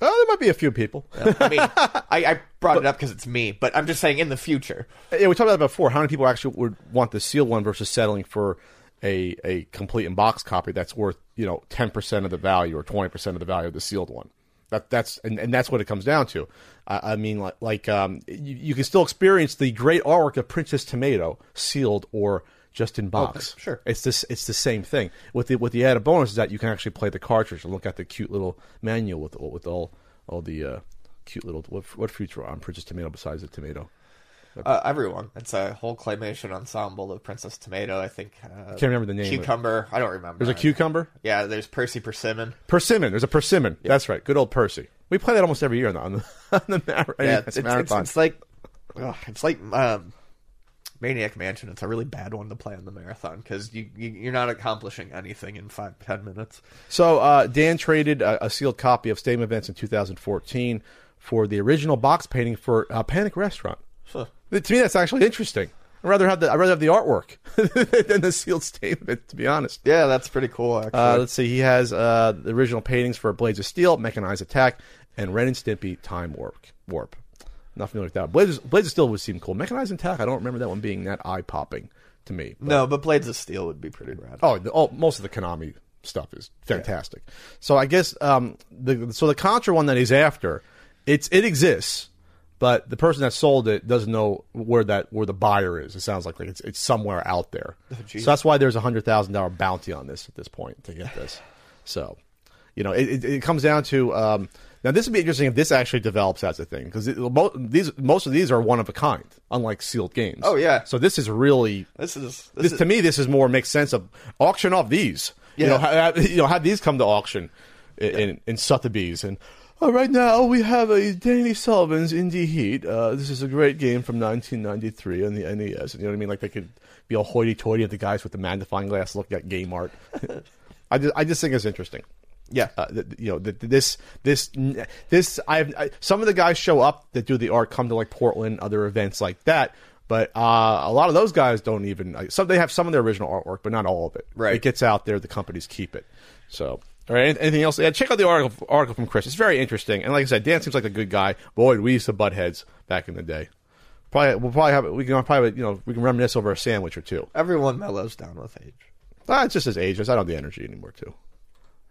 Oh, there might be a few people. I mean, I, I brought it up because it's me, but I'm just saying in the future. Yeah, we talked about that before. How many people actually would want the sealed one versus settling for a a complete in box copy that's worth you know ten percent of the value or twenty percent of the value of the sealed one? That that's and, and that's what it comes down to. I, I mean, like like um, you, you can still experience the great artwork of Princess Tomato sealed or just in box. sure. it's this it's the same thing. With the with the added bonus is that you can actually play the cartridge and look at the cute little manual with with all all the uh, cute little what what fruits were on Princess Tomato besides the tomato. Uh, everyone. It's a whole claymation ensemble of Princess Tomato. I think. Uh, Can't remember the name. Cucumber. I don't remember. There's a cucumber. Yeah, there's Percy Persimmon. Persimmon. There's a persimmon. That's right. Good old Percy. We play that almost every year on the on the, on the mar- Yeah, it's it's, it's, marathon. it's like ugh, it's like um, Maniac Mansion. It's a really bad one to play on the marathon because you, you you're not accomplishing anything in five ten minutes. So uh, Dan traded a, a sealed copy of Stadium Events in 2014 for the original box painting for uh, Panic Restaurant. Huh. To me, that's actually interesting. I'd rather have the I'd rather have the artwork than the sealed statement. To be honest. Yeah, that's pretty cool. Actually, Uh, let's see. He has uh, the original paintings for Blades of Steel, Mechanized Attack, and Ren and Stimpy Time Warp. Warp. Not familiar with that. Blades, Blades of Steel would seem cool. Mechanized Attack. I don't remember that one being that eye popping to me. but- no, but Blades of Steel would be pretty rad. Oh, the, oh, most of the Konami stuff is fantastic. So I guess um, the so the Contra one that he's after, it's it exists, but the person that sold it doesn't know where that where the buyer is. It sounds like, like it's it's somewhere out there. so that's why there's a hundred thousand dollar bounty on this at this point to get this. So, you know, it, it, it comes down to um, now. This would be interesting if this actually develops as a thing because mo- these most of these are one of a kind, unlike sealed games. Oh, yeah. So this is really This is this, this, is, to me, this is more makes sense of auction off these. You know, have, you know, have these come to auction in, in, in Sotheby's. And oh, right now we have a Danny Sullivan's Indy Heat. Uh, this is a great game from 1993 on the NES. You know what I mean? Like they could be all hoity-toity at the guys with the magnifying glass looking at game art. I just, I just think it's interesting. yeah. Uh, you know, th- this, this, this. I've I, some of the guys show up that do the art come to like Portland, other events like that. But uh, a lot of those guys don't even. uh, Some they have some of their original artwork, but not all of it. Right. It gets out there. The companies keep it. So, all right. Anything else? Yeah, check out the article article from Chris. It's very interesting. And like I said, Dan seems like a good guy. Boy, we used to butt heads back in the day. Probably we'll probably have we can probably you know we can reminisce over a sandwich or two. Everyone mellows down with age. Ah, it's just as ageless. I don't have the energy anymore, too.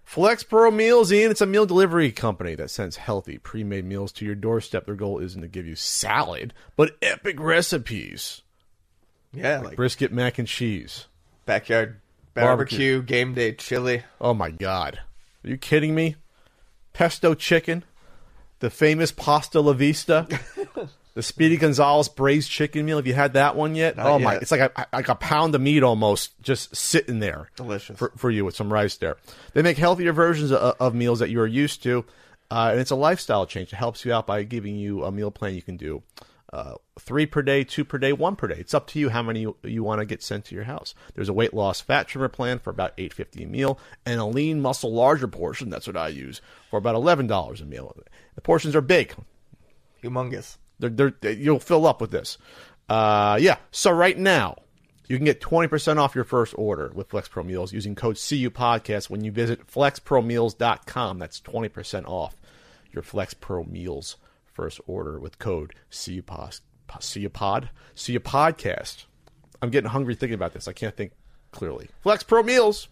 Flex Pro Meals, Ian. It's a meal delivery company that sends healthy, pre-made meals to your doorstep. Their goal isn't to give you salad, but epic recipes. Yeah, like Brisket, mac and cheese. backyard Barbecue. barbecue, game day chili. Oh my God. Are you kidding me? Pesto chicken, the famous pasta la vista, the Speedy Gonzalez braised chicken meal. Have you had that one yet? Not oh my! yet. It's like a like a pound of meat almost just sitting there, Delicious. for, for you with some rice there. They make healthier versions of, of meals that you are used to, uh, and it's a lifestyle change. It helps you out by giving you a meal plan you can do. Uh, three per day, two per day, one per day. It's up to you how many you, you want to get sent to your house. There's a weight loss fat trimmer plan for about eight fifty a meal, and a lean muscle larger portion. That's what I use for about eleven dollars a meal. The portions are big. Humongous. They're, they're, you'll fill up with this. Uh, yeah. So right now, you can get 20% off your first order with Flex Pro Meals using code CU Podcast when you visit flexpromeals.com. That's 20% off your Flex Pro Meals first order with code CU Pod. CU Pod? Podcast. I'm getting hungry thinking about this. I can't think clearly. Flex Pro Meals.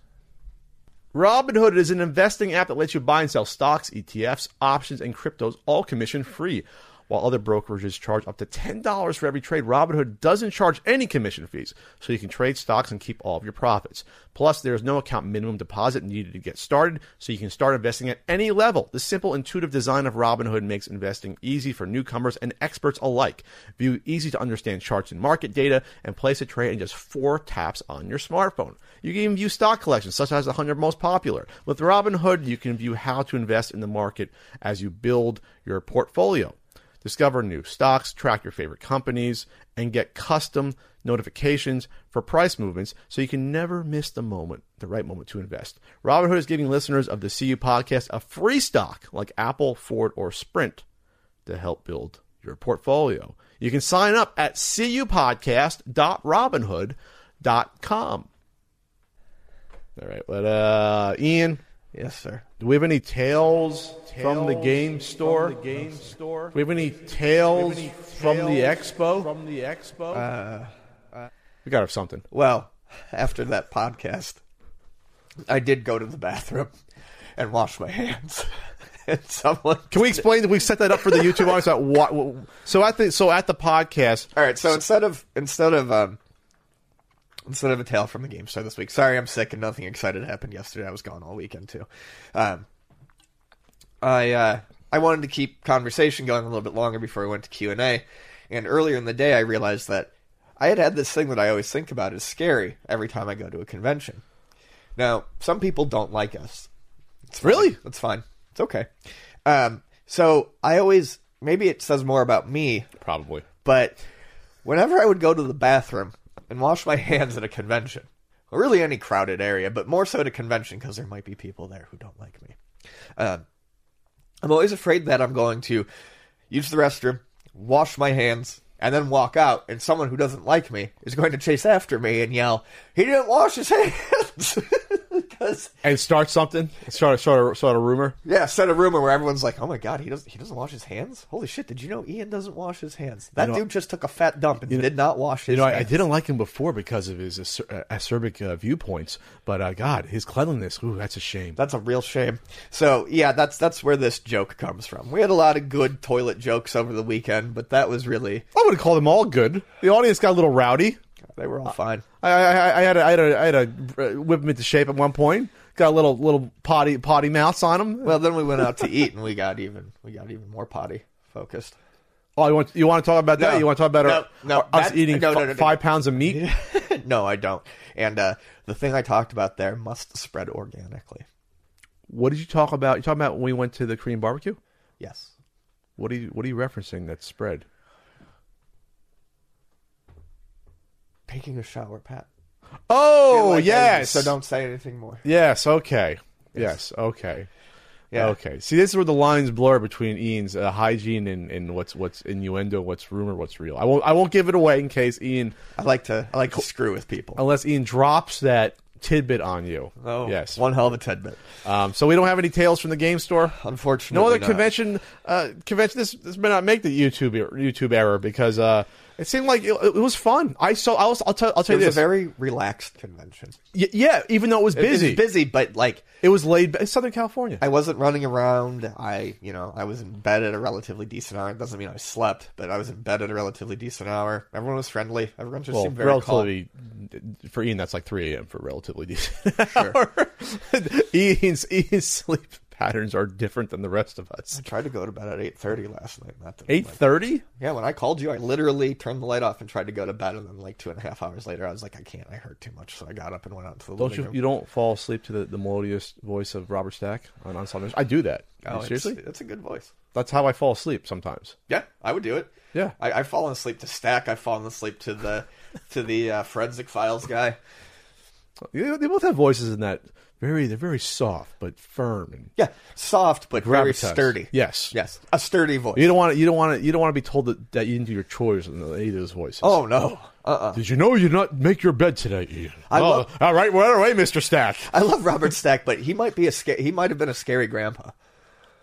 Robinhood is an investing app that lets you buy and sell stocks, ETFs, options, and cryptos all commission free. While other brokerages charge up to $10 for every trade, Robinhood doesn't charge any commission fees, so you can trade stocks and keep all of your profits. Plus, there's no account minimum deposit needed to get started, so you can start investing at any level. The simple, intuitive design of Robinhood makes investing easy for newcomers and experts alike. View easy to understand charts and market data, and place a trade in just four taps on your smartphone. You can even view stock collections, such as the 100 most popular. With Robinhood, you can view how to invest in the market as you build your portfolio. Discover new stocks, track your favorite companies, and get custom notifications for price movements so you can never miss the moment, the right moment to invest. Robinhood is giving listeners of the CU podcast a free stock like Apple, Ford, or Sprint to help build your portfolio. You can sign up at cupodcast.robinhood.com. All right, but uh, Ian, Yes, sir. do we have any tales, from the game store? the game store. Do we have any tales, from the expo? From the expo. we got to have something. Well, after that podcast, I did go to the bathroom and wash my hands. and someone Can we explain? that We set that up for the YouTube audience. That what? So at the so at the podcast. All right, so instead of instead of um instead of a tale from the game store this week. Sorry, I'm sick and nothing excited happened yesterday. I was gone all weekend too. Um, I uh, I wanted to keep conversation going a little bit longer before we went to Q and A, And earlier in the day, I realized that I had had this thing that I always think about is scary every time I go to a convention. Now, some people don't like us. It's fine. Really? That's fine. It's okay. Um, so I always maybe it says more about me, Probably. but whenever I would go to the bathroom and wash my hands at a convention, or really any crowded area, but more so at a convention because there might be people there who don't like me. Um, I'm always afraid that I'm going to use the restroom, wash my hands, and then walk out, and someone who doesn't like me is going to chase after me and yell, "He didn't wash his hands." Because And start something. Start start a, start a rumor. yeah, start a rumor where everyone's like, "Oh my god, he doesn't he doesn't wash his hands? Holy shit! Did you know Ian doesn't wash his hands? That You know- dude just took a fat dump and did not wash his You know, I, I didn't like him before because of his uh, acerbic uh, viewpoints, but uh, God, his cleanliness, ooh, that's a shame. That's a real shame. So yeah, that's that's where this joke comes from. We had a lot of good toilet jokes over the weekend, but that was really I would have called them all good. The audience got a little rowdy. They were all fine. I, I, I had to, I had to, I had to uh, whip them into shape at one point. Got a little little potty potty mouths on them. Well, then we went out to eat and we got even we got even more potty focused. oh, you want you want to talk about that? No. You want to talk about No, our, no, us eating no, no, fi- no, no. five pounds of meat? no, I don't. And uh, the thing I talked about there must spread organically. What did you talk about? You talking about when we went to the Korean barbecue? Yes. What are you What are you referencing? That spread? Taking a shower, Pat. Oh Like, yes. So don't say anything more. Yes. Okay. Yes. Okay. Yeah. Okay. See, this is where the lines blur between Ian's uh, hygiene and, and what's what's innuendo, what's rumor, what's real. I won't I won't give it away in case Ian, I like to I like to screw with people. unless Ian drops that tidbit on you. Oh, yes. One hell of a tidbit. Um, so we don't have any tales from the game store. Unfortunately, No other not. convention. Uh, convention. This this may not make the YouTube YouTube error because uh, it seemed like it, it was fun. I saw. I'll, I'll tell. I'll tell It you was this. a very relaxed convention. Y- yeah, even though it was It was busy, busy, but like it was laid. It's Southern California. I wasn't running around. I, you know, I was in bed at a relatively decent hour. It doesn't mean I slept, but I was in bed at a relatively decent hour. Everyone was friendly. Everyone just well, seemed very calm. relatively for Ian, that's like 3 a.m. for relatively decent. Sure. hour. Ian's Ian's sleep patterns are different than the rest of us. I tried to go to bed at eight thirty last night. Not Eight thirty. Yeah, when I called you, I literally turned the light off and tried to go to bed, and then like two and a half hours later, I was like, I can't. I hurt too much, so I got up and went out to the Don't living you? room. You don't fall asleep to the, the melodious voice of Robert Stack on on Sundays. I do that. Oh, Seriously, it's a good voice. that's how I fall asleep sometimes. Yeah, I would do it. Yeah. I, I've fallen asleep to Stack. I've fallen asleep to the to the uh, Forensic Files guy. They both have voices in that very. They're very soft but firm and Yeah, soft but very Gravitas. sturdy. Yes. yes, a sturdy voice. You don't want to. You don't want to. You don't want to be told that, that you didn't do your chores in any of those voices. oh no, uh, uh Did you know you not make your bed today, Ian? I oh, love- all right, well, Mister Stack. I love Robert Stack, but he might be a sca- he might have been a scary grandpa.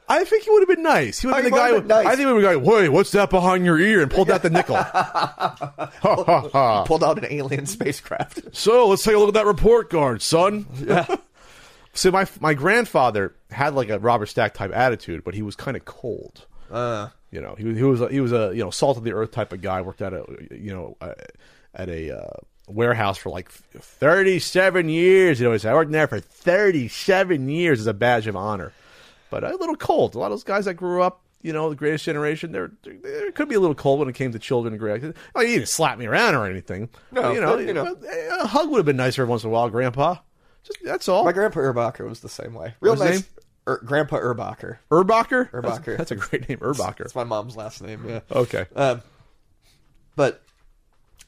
I think he would have been nice. He would have Oh, been the guy. might have Who, been nice. I think we would have been like, "Wait, what's that behind your ear?" and pulled out the nickel. Pulled out an alien spacecraft. So let's take a look at that report card, son. Yeah. See, my my grandfather had like a Robert Stack type attitude, but he was kind of cold. Uh, You know, he was he was a, he was a you know salt of the earth type of guy. Worked at a you know uh, at a uh, warehouse for like thirty seven years. You know, he said I worked there for thirty seven years as a badge of honor. But a little cold. A lot of those guys that grew up, you know, the greatest generation, they're, they could be a little cold when it came to children and great. Oh, he didn't slap me around or anything. No, But, you know, but, you know. eh, a hug would have been nice every once in a while, Grandpa. Just that's all. my grandpa Erbacher was the same way. Real What's his nice. name? Er, grandpa Erbacher. Urbacher. Urbacher. That's, that's a great name, Urbacher. That's my mom's last name. Yeah. Okay. Um, but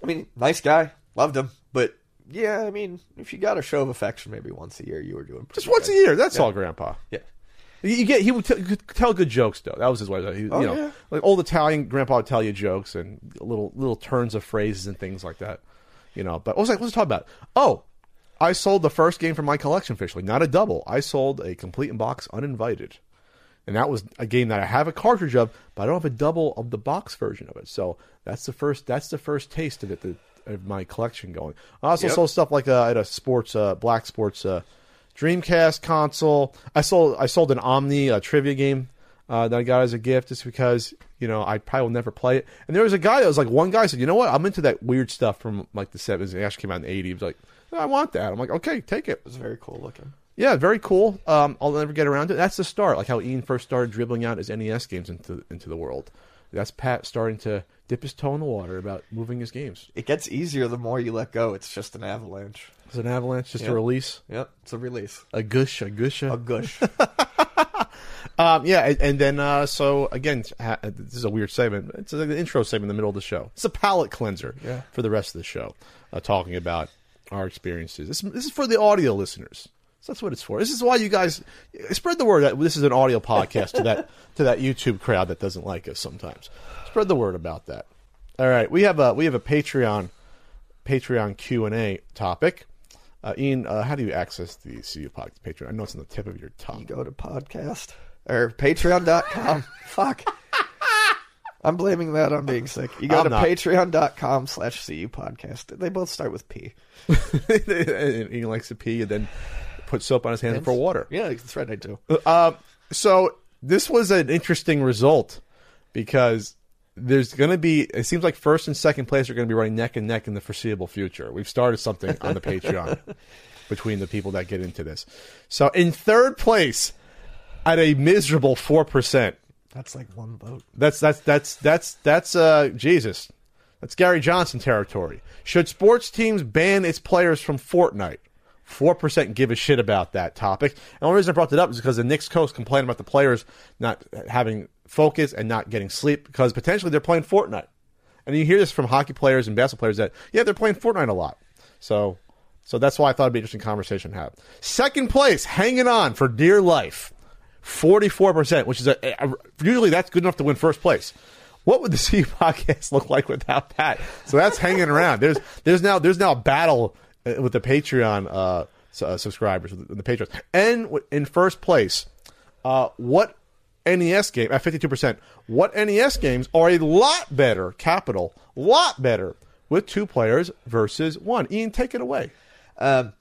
I mean, nice guy, loved him. But yeah, I mean, if you got a show of affection, maybe once a year, you were doing Just once a year. That's Yeah. all, Grandpa. Yeah. You get he would t- tell good jokes though. That was his way. He, Oh, you know, yeah. like old Italian grandpa would tell you jokes and little little turns of phrases and things like that. You know, but what was I supposed to talk about? Oh, I sold the first game from my collection officially, not a double. I sold a complete in box uninvited, and that was a game that I have a cartridge of, but I don't have a double of the box version of it. So that's the first. That's the first taste of it. The, of my collection going. I also Yep. sold stuff like uh, at a sports, uh, black sports. Uh, Dreamcast console. I sold I sold an Omni uh, trivia game uh, that I got as a gift just because you know I probably will never play it. And there was a guy that was like one guy said, you know what, I'm into that weird stuff from like the seventies. It actually came out in the eighties. He was like, I want that. I'm like, okay, take it. It was very cool looking. Yeah, very cool. Um, I'll never get around to it. That's the start, like how Ian first started dribbling out his NES games into into the world. That's Pat starting to dip his toe in the water about moving his games. It gets easier the more you let go. It's just an avalanche. It's an avalanche, just Yep. a release, Yep, it's a release. a gush, a gush. A gush. Um, yeah, and, and then uh, so again, this is a weird segment. It's an intro segment in the middle of the show. It's a palate cleanser Yeah. for the rest of the show, uh, talking about our experiences. This, this is for the audio listeners. So that's what it's for. This is why you guys spread the word that this is an audio podcast to that to that YouTube crowd that doesn't like us sometimes. Spread the word about that. All right, we have a we have a Patreon Patreon Q and A topic. Uh, Ian, uh, how do you access the CU podcast Patreon? I know it's on the tip of your tongue. you go to podcast or patreon.com. Fuck. I'm blaming that on being sick. You go I'm to not. patreon.com slash CU podcast. They both start with P. he likes to pee and then put soap on his hands for water. Yeah, that's right, I do. Uh, so this was an interesting result because there's going to be. It seems like first and second place are going to be running neck and neck in the foreseeable future. We've started something on the Patreon between the people that get into this. So in third place, at a miserable four percent. That's like one vote. That's that's that's that's that's uh Jesus. That's Gary Johnson territory. Should sports teams ban its players from Fortnite? Four percent give a shit about that topic. And the only reason I brought that up is because the Knicks coach complained about the players not having focus and not getting sleep because potentially they're playing Fortnite. And you hear this from hockey players and basketball players that yeah they're playing Fortnite a lot. So so that's why I thought it'd be an interesting conversation to have. Second place, hanging on for dear life. 44%, which is a, a- usually that's good enough to win first place. What would the C podcast look like without that? So that's hanging around. There's there's now there's now a battle uh, with the Patreon uh, uh, subscribers, with the, patrons. And in first place, uh, what NES game at 52%, what NES games are a lot better, capital, lot better with two players versus one? Ian, take it away. Um,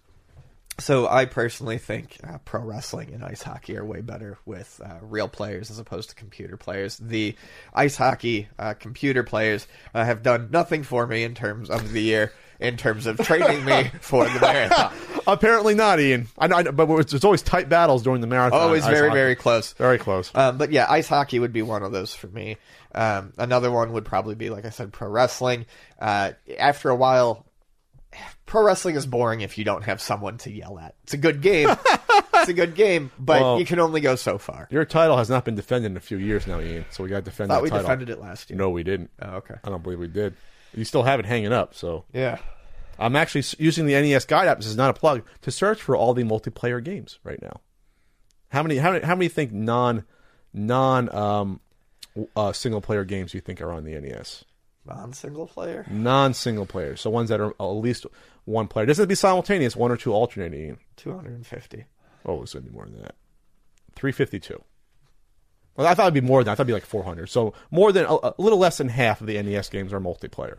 so I personally think uh, pro wrestling and ice hockey are way better with uh, real players as opposed to computer players. The ice hockey uh, computer players uh, have done nothing for me in terms of the year, in terms of training me for the marathon. Apparently not, Ian. I I but it's always tight battles during the marathon. Always very, hockey. very close. very close. Um, but yeah, ice hockey would be one of those for me. Um, another one would probably be, like I said, pro wrestling. Uh, after a while, pro wrestling is boring if you don't have someone to yell at. It's a good game. it's a good game, but Well- you can only go so far. Your title has not been defended in a few years now, Ian. So we got to defend Thought that we title. defended it last year. No, we didn't. Oh, okay. I don't believe we did. You still have it hanging up. So Yeah. I'm actually s- using the NES guide app. This is not a plug to search for all the multiplayer games right now. How many? How many? How many think non non um, w- uh, single player games you think are on the NES? Non single player? Non single player. So ones that are at least one player. It doesn't have to be simultaneous. One or two alternating. 250. Oh, it's gonna be more than that. Three fifty two. Well, I thought it'd be more than that. I thought it'd be like four hundred. So more than a, a little less than half of the NES games are multiplayer.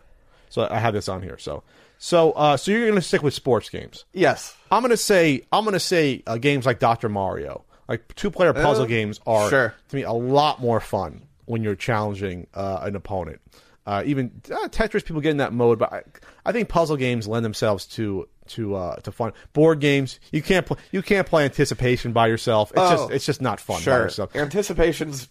So I have this on here. So so uh, so you're gonna stick with sports games. Yes. I'm gonna say I'm gonna say uh, games like Doctor Mario, like two player puzzle Uh, games, are sure. to me a lot more fun when you're challenging uh, an opponent. Uh, even uh, Tetris, people get in that mode, but I, I think puzzle games lend themselves to to uh, to fun. Board games, you can't pl- you can't play anticipation by yourself. It's Oh, just it's just not fun by Sure. yourself. Anticipation's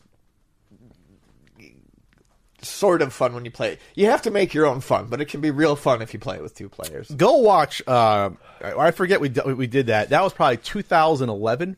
sort of fun when you play. You have to make your own fun, but it can be real fun if you play it with two players. Go watch. Uh, I forget we d- we did that. That was probably 2011.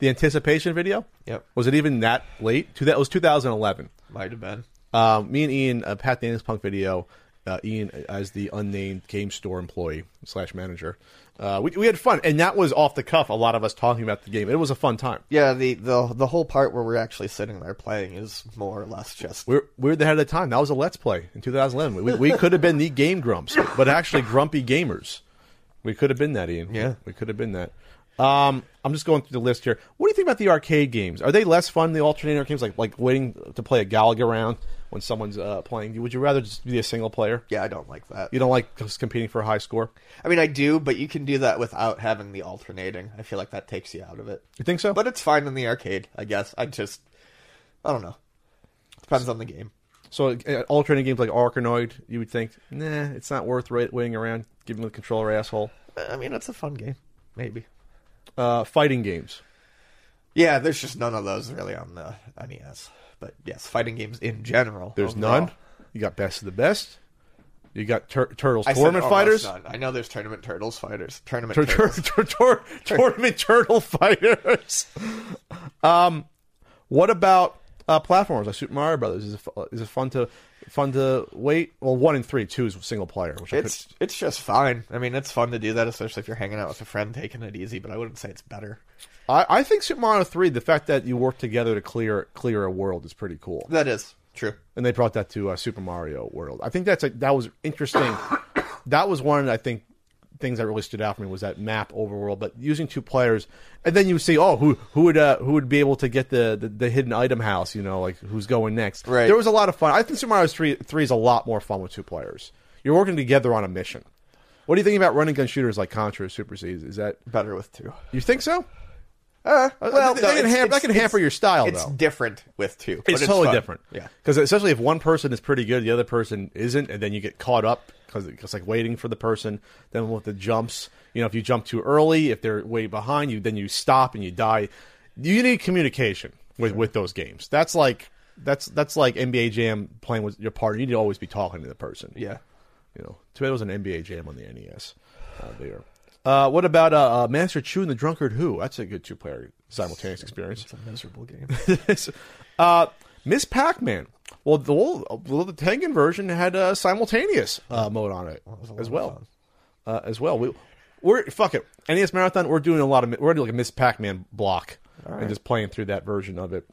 The anticipation video. Yep. Was it even that late? That was 2011. Might have been. Um, me and Ian, uh, Pat Daniels Punk video. Uh, Ian as the unnamed game store employee slash manager. Uh, we we had fun, and that was off the cuff. A lot of us talking about the game. It was a fun time. Yeah, the, the the whole part where we're actually sitting there playing is more or less just We're we're the head of the time. That was a let's play in 2011. We, we could have been the game grumps, but actually grumpy gamers. We could have been that, Ian. Yeah. we could have been that. Um, I'm just going through the list here. What do you think about the arcade games? Are they less fun? The alternating games, like like waiting to play a Galaga round when someone's uh, playing. Would you rather just be a single player? yeah, I don't like that. You don't like just competing for a high score. I mean, I do, but you can do that without having the alternating. I feel like that takes you out of it. You think so? But it's fine in the arcade, I guess. I just, I don't know. Depends on the game. So uh, alternating games like Arkanoid, you would think, nah, it's not worth wait- waiting around, giving the controller asshole. I mean, it's a fun game, maybe. Uh, fighting games. Yeah, there's just none of those really on the NES. But yes, fighting games in general. There's overall. none. You got best of the best. You got tur- Turtles I said tournament almost fighters. none. I know there's tournament turtles fighters. Tournament Tur- tur- turtles. tur- tur- tournament turtle fighters. Um, what about uh, platformers like Super Mario Brothers? Is it, it fun to fun to wait? Well, one and three, two is single player, which I could, It's it's just fine. I mean, it's fun to do that, especially if you're hanging out with a friend, taking it easy. But I wouldn't say it's better. I, I think Super Mario three. The fact that you work together to clear clear a world is pretty cool. That is true. and they brought that to uh, Super Mario World. I think that's a, that was interesting. that was one I think things that really stood out for me was that map overworld, but using two players, and then you see, oh, who who would uh, who would be able to get the, the, the hidden item house? You know, like who's going next? Right. There was a lot of fun. I think Super Mario three three is a lot more fun with two players. You're working together on a mission. What do you think about running gun shooters like Contra or Super C? Is that Better with two. you think so? Uh, well, no, that, can it's- ham- that can hamper your style, It's though. different with two. but It's, totally fun. different. Yeah. Because especially if one person is pretty good, the other person isn't, and then you get caught up because it's like waiting for the person. Then with the jumps, you know, if you jump too early, if they're way behind you, then you stop and you die. You need communication with with those games. That's like that's that's like NBA Jam playing with your partner. You need to always be talking to the person. Yeah. You know, was an NBA Jam on the NES. Uh, there. Uh, what about uh, uh, Master Chu and the Drunkard Hu? That's a good two player simultaneous experience. It's a miserable game. uh, Miss Pac Man. Well, the well, the Tengen version had a simultaneous uh, mode on it lot as well. Uh, as well, we, we're fuck it. NES Marathon. We're doing a lot of we're doing like a Miss Pac Man block and just playing through that version of it.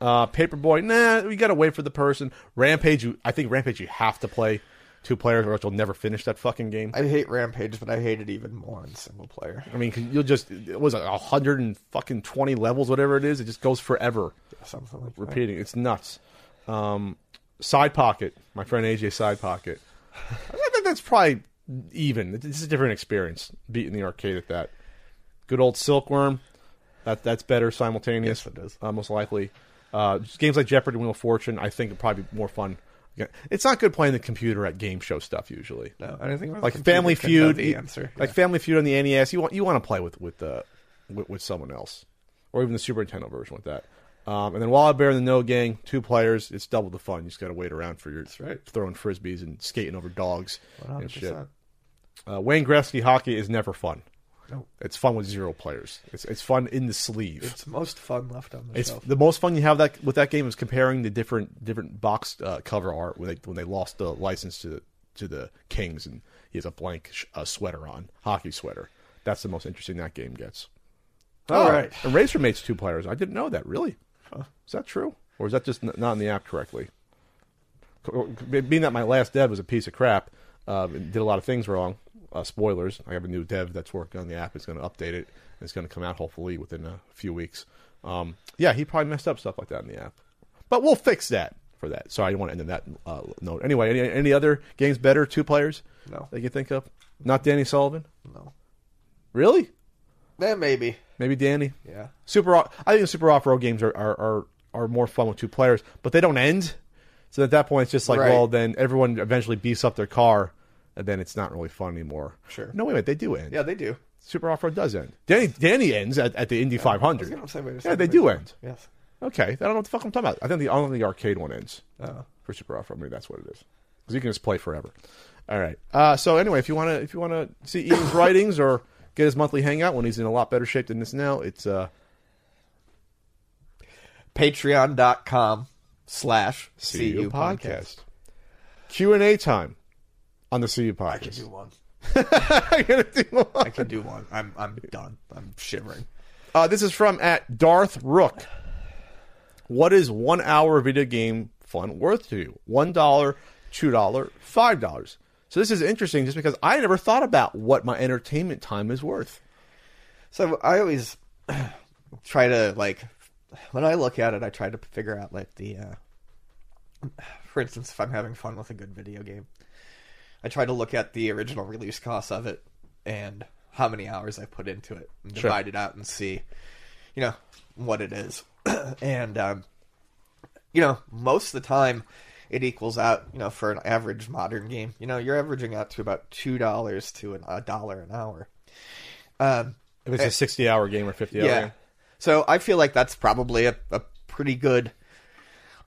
Uh, Paperboy. Nah, we gotta wait for the person. Rampage. You, I think Rampage. You have to play two players, or else you'll never finish that fucking game. I hate Rampage, but I hate it even more in single player. I mean, 'cause you'll just it was like a hundred and fucking twenty levels, whatever it is. It just goes forever. Something like that. repeating. It's nuts. Um, side pocket, my friend AJ side pocket. I think that's probably even. It's a different experience beating the arcade at that. Good old Silkworm. That that's better simultaneous. Yes, it is. Uh, most likely. Uh, games like Jeopardy and Wheel of Fortune, I think, would probably be more fun. It's not good playing the computer at game show stuff usually. No, anything where the Like Family Feud, The answer. like Yeah. Family Feud on the NES, you want you want to play with with uh, with, with someone else, or even the Super Nintendo version with that. Um, and then Wally Bear and the No Gang, two players, it's double the fun. You just got to wait around for your right. throwing frisbees and skating over dogs and shit. Uh, Wayne Gretzky hockey is never fun. No. It's fun with zero players. It's it's fun in the sleeve. It's most fun left on the It's shelf. the most fun you have that with that game is comparing the different different box uh, cover art when they when they lost the license to to the Kings and he has a blank sh- uh, sweater on hockey sweater. That's the most interesting that game gets. All Oh, right. and Racer Mates two players. I didn't know that. Really? Is that true, or is that just n- not in the app correctly? Being that my last dev was a piece of crap, uh, and did a lot of things wrong. Uh, spoilers. I have a new dev that's working on the app. It's going to update it. and It's going to come out hopefully within a few weeks. Um, yeah, he probably messed up stuff like that in the app, but we'll fix that for that. Sorry, I didn't want to end on that uh, note. Anyway, any, any other games better two players? No. that you think of? Not Danny Sullivan. no. Really? Eh, maybe. Maybe Danny. Yeah. Super. I think the super off road games are, are, are, are more fun with two players, but they don't end. So at that point, it's just like, Right. well, then everyone eventually beefs up their car, then it's not really fun anymore. Sure. No, wait a minute, they do end. Yeah, they do. Super off road does end. Danny Danny ends at, at the Indy 500. gonna say, wait yeah, they do end. Yes. Okay, I don't know what the fuck I'm talking about. I think the only the arcade one ends Oh. for super off road. Maybe that's what it is because you can just play forever. All right. Uh, so anyway, if you want to if you want to see Ian's writings or get his monthly hangout when he's in a lot better shape than this now, it's uh, Patreon.com slash CU podcast. podcast. Q and A time on the CU podcast. I can do one. I'm gonna do one. I can do one. I'm I'm done. I'm shivering. Uh, this is from at Darth Rook. What is one hour video game fun worth to you? One dollar, two dollar, five dollars. So this is interesting, just because I never thought about what my entertainment time is worth. So I always try to like when I look at it, I try to figure out like the uh, for instance, if I'm having fun with a good video game, I try to look at the original release cost of it and how many hours I put into it and Sure. divide it out and see, you know, what it is. and um, you know, most of the time it equals out, you know, for an average modern game, you know, you're averaging out to about two dollars to an, a dollar an hour. Um, If it's a sixty-hour game or fifty-hour yeah. game, So I feel like that's probably a, a pretty good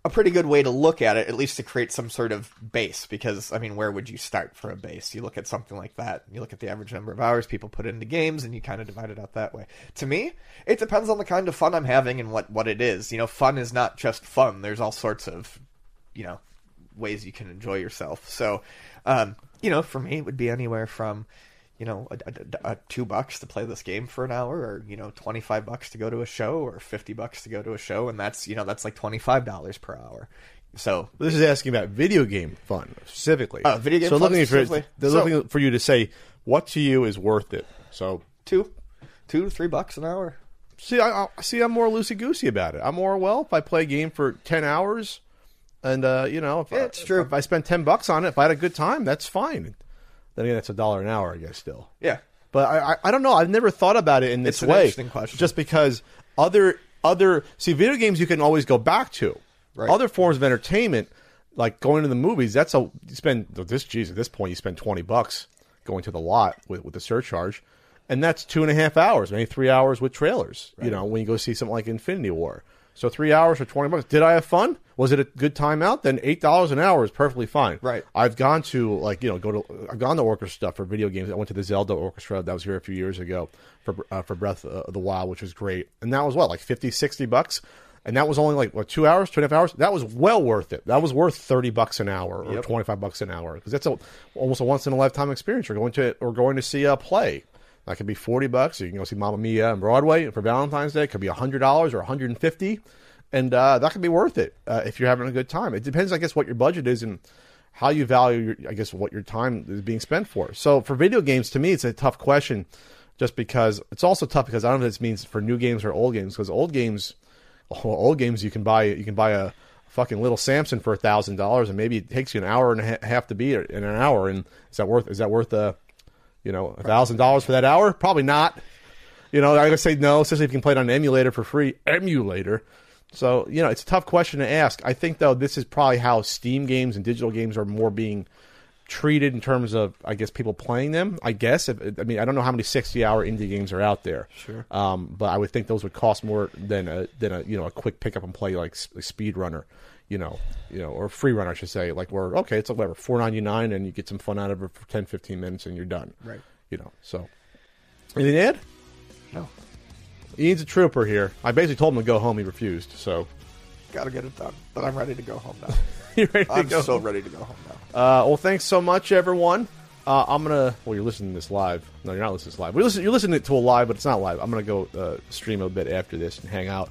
a pretty good way to look at it, at least to create some sort of base. Because I mean, where would you start for a base? You look at something like that. You look at the average number of hours people put into games, and you kind of divide it out that way. To me, it depends on the kind of fun I'm having and what what it is. You know, fun is not just fun. There's all sorts of, you know, ways you can enjoy yourself. So, um, you know, for me, it would be anywhere from you know, a, a, a, two bucks to play this game for an hour, or you know, twenty five bucks to go to a show, or fifty bucks to go to a show, and that's you know, that's like twenty five dollars per hour. So this is asking about video game fun specifically. Uh, video game so fun looking for specifically. they're So- looking for you to say what to you is worth it. So two, two to three bucks an hour. see, I, I see. I'm more loosey goosey about it. I'm more well if I play a game for ten hours, and uh, you know, if, I, it's true. if I spend ten bucks on it, if I had a good time, that's fine. Then again, that's a dollar an hour, I guess. Still, Yeah, But I, I, I don't know. I've never thought about it in this It's an way. interesting question. Just because other other see video games you can always go back to. Right. Other forms of entertainment, like going to the movies, that's a you spend this geez at this point you spend twenty bucks going to the lot with, with the surcharge, and that's two and a half hours, maybe three hours with trailers. You know, when you go see something like Infinity War. So three hours for twenty bucks. Did I have fun? Was it a good time out? Then eight dollars an hour is perfectly fine. Right. I've gone to like you know go to I've gone to orchestra stuff for video games. I went to the Zelda orchestra that was here a few years ago for uh, for Breath of the Wild, which was great. And that was what like 50, 60 bucks, and that was only like what two hours, two and a half hours. That was well worth it. That was worth thirty bucks an hour or Yep. twenty five bucks an hour because that's a, almost a once in a lifetime experience. You're going to or going to see a play. That could be forty bucks. You can go see Mamma Mia on Broadway for Valentine's Day. It could be hundred dollars or one hundred and fifty, and uh, that could be worth it uh, if you're having a good time. It depends, I guess, what your budget is and how you value, your, I guess, what your time is being spent for. So for video games, to me, it's a tough question, just because it's also tough because I don't know if this means for new games or old games. Because old games, well, old games, you can buy you can buy a fucking little Samson for a thousand dollars, and maybe it takes you an hour and a half to beat it in an hour. And is that worth? Is that worth a, you know, a thousand dollars for that hour? Probably not. You know, I would say no, especially if you can play it on an emulator for free. Emulator. So, you know, it's a tough question to ask. I think, though, this is probably how Steam games and digital games are more being treated in terms of, I guess, people playing them. I guess. If, I mean, I don't know how many 60 hour indie games are out there. Sure. Um, but I would think those would cost more than a, than a, you know, a quick pick up and play like S- Speedrunner. You know, you know, or free run, I should say. Like, where okay, it's like whatever, four ninety nine, and you get some fun out of it for 10, 15 minutes, and you're done. Right. You know, so anything to add? No, Ian's a trooper here. I basically told him to go home. He refused. So gotta get it done. But I'm ready to go home now. you ready to I'm go? so ready to go home now. Uh, well, thanks so much, everyone. Uh, I'm gonna. Well, you're listening to this live. No, you're not listening to this live. We listen, you're listening it to a live, but it's not live. I'm gonna go uh, stream a bit after this and hang out.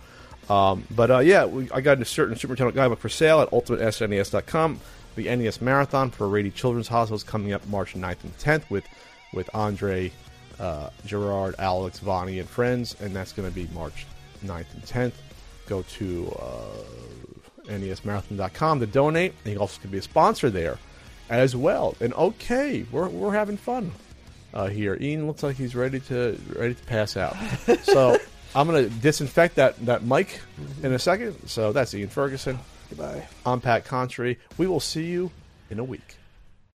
Um, but uh, yeah, we, I got a certain Super Nintendo guidebook for sale at ultimatesnes.com. The NES Marathon for Rady Children's Hospital is coming up March 9th and 10th with with Andre, uh, Gerard, Alex, Vonnie, and friends, and that's going to be March 9th and 10th. Go to uh, nesmarathon.com to donate, and you also can be a sponsor there as well. And okay, we're, we're having fun uh, here. Ian looks like he's ready to ready to pass out. so I'm gonna disinfect that that mic mm-hmm. in a second. So that's Ian Ferguson. Goodbye. I'm Pat Contri. We will see you in a week.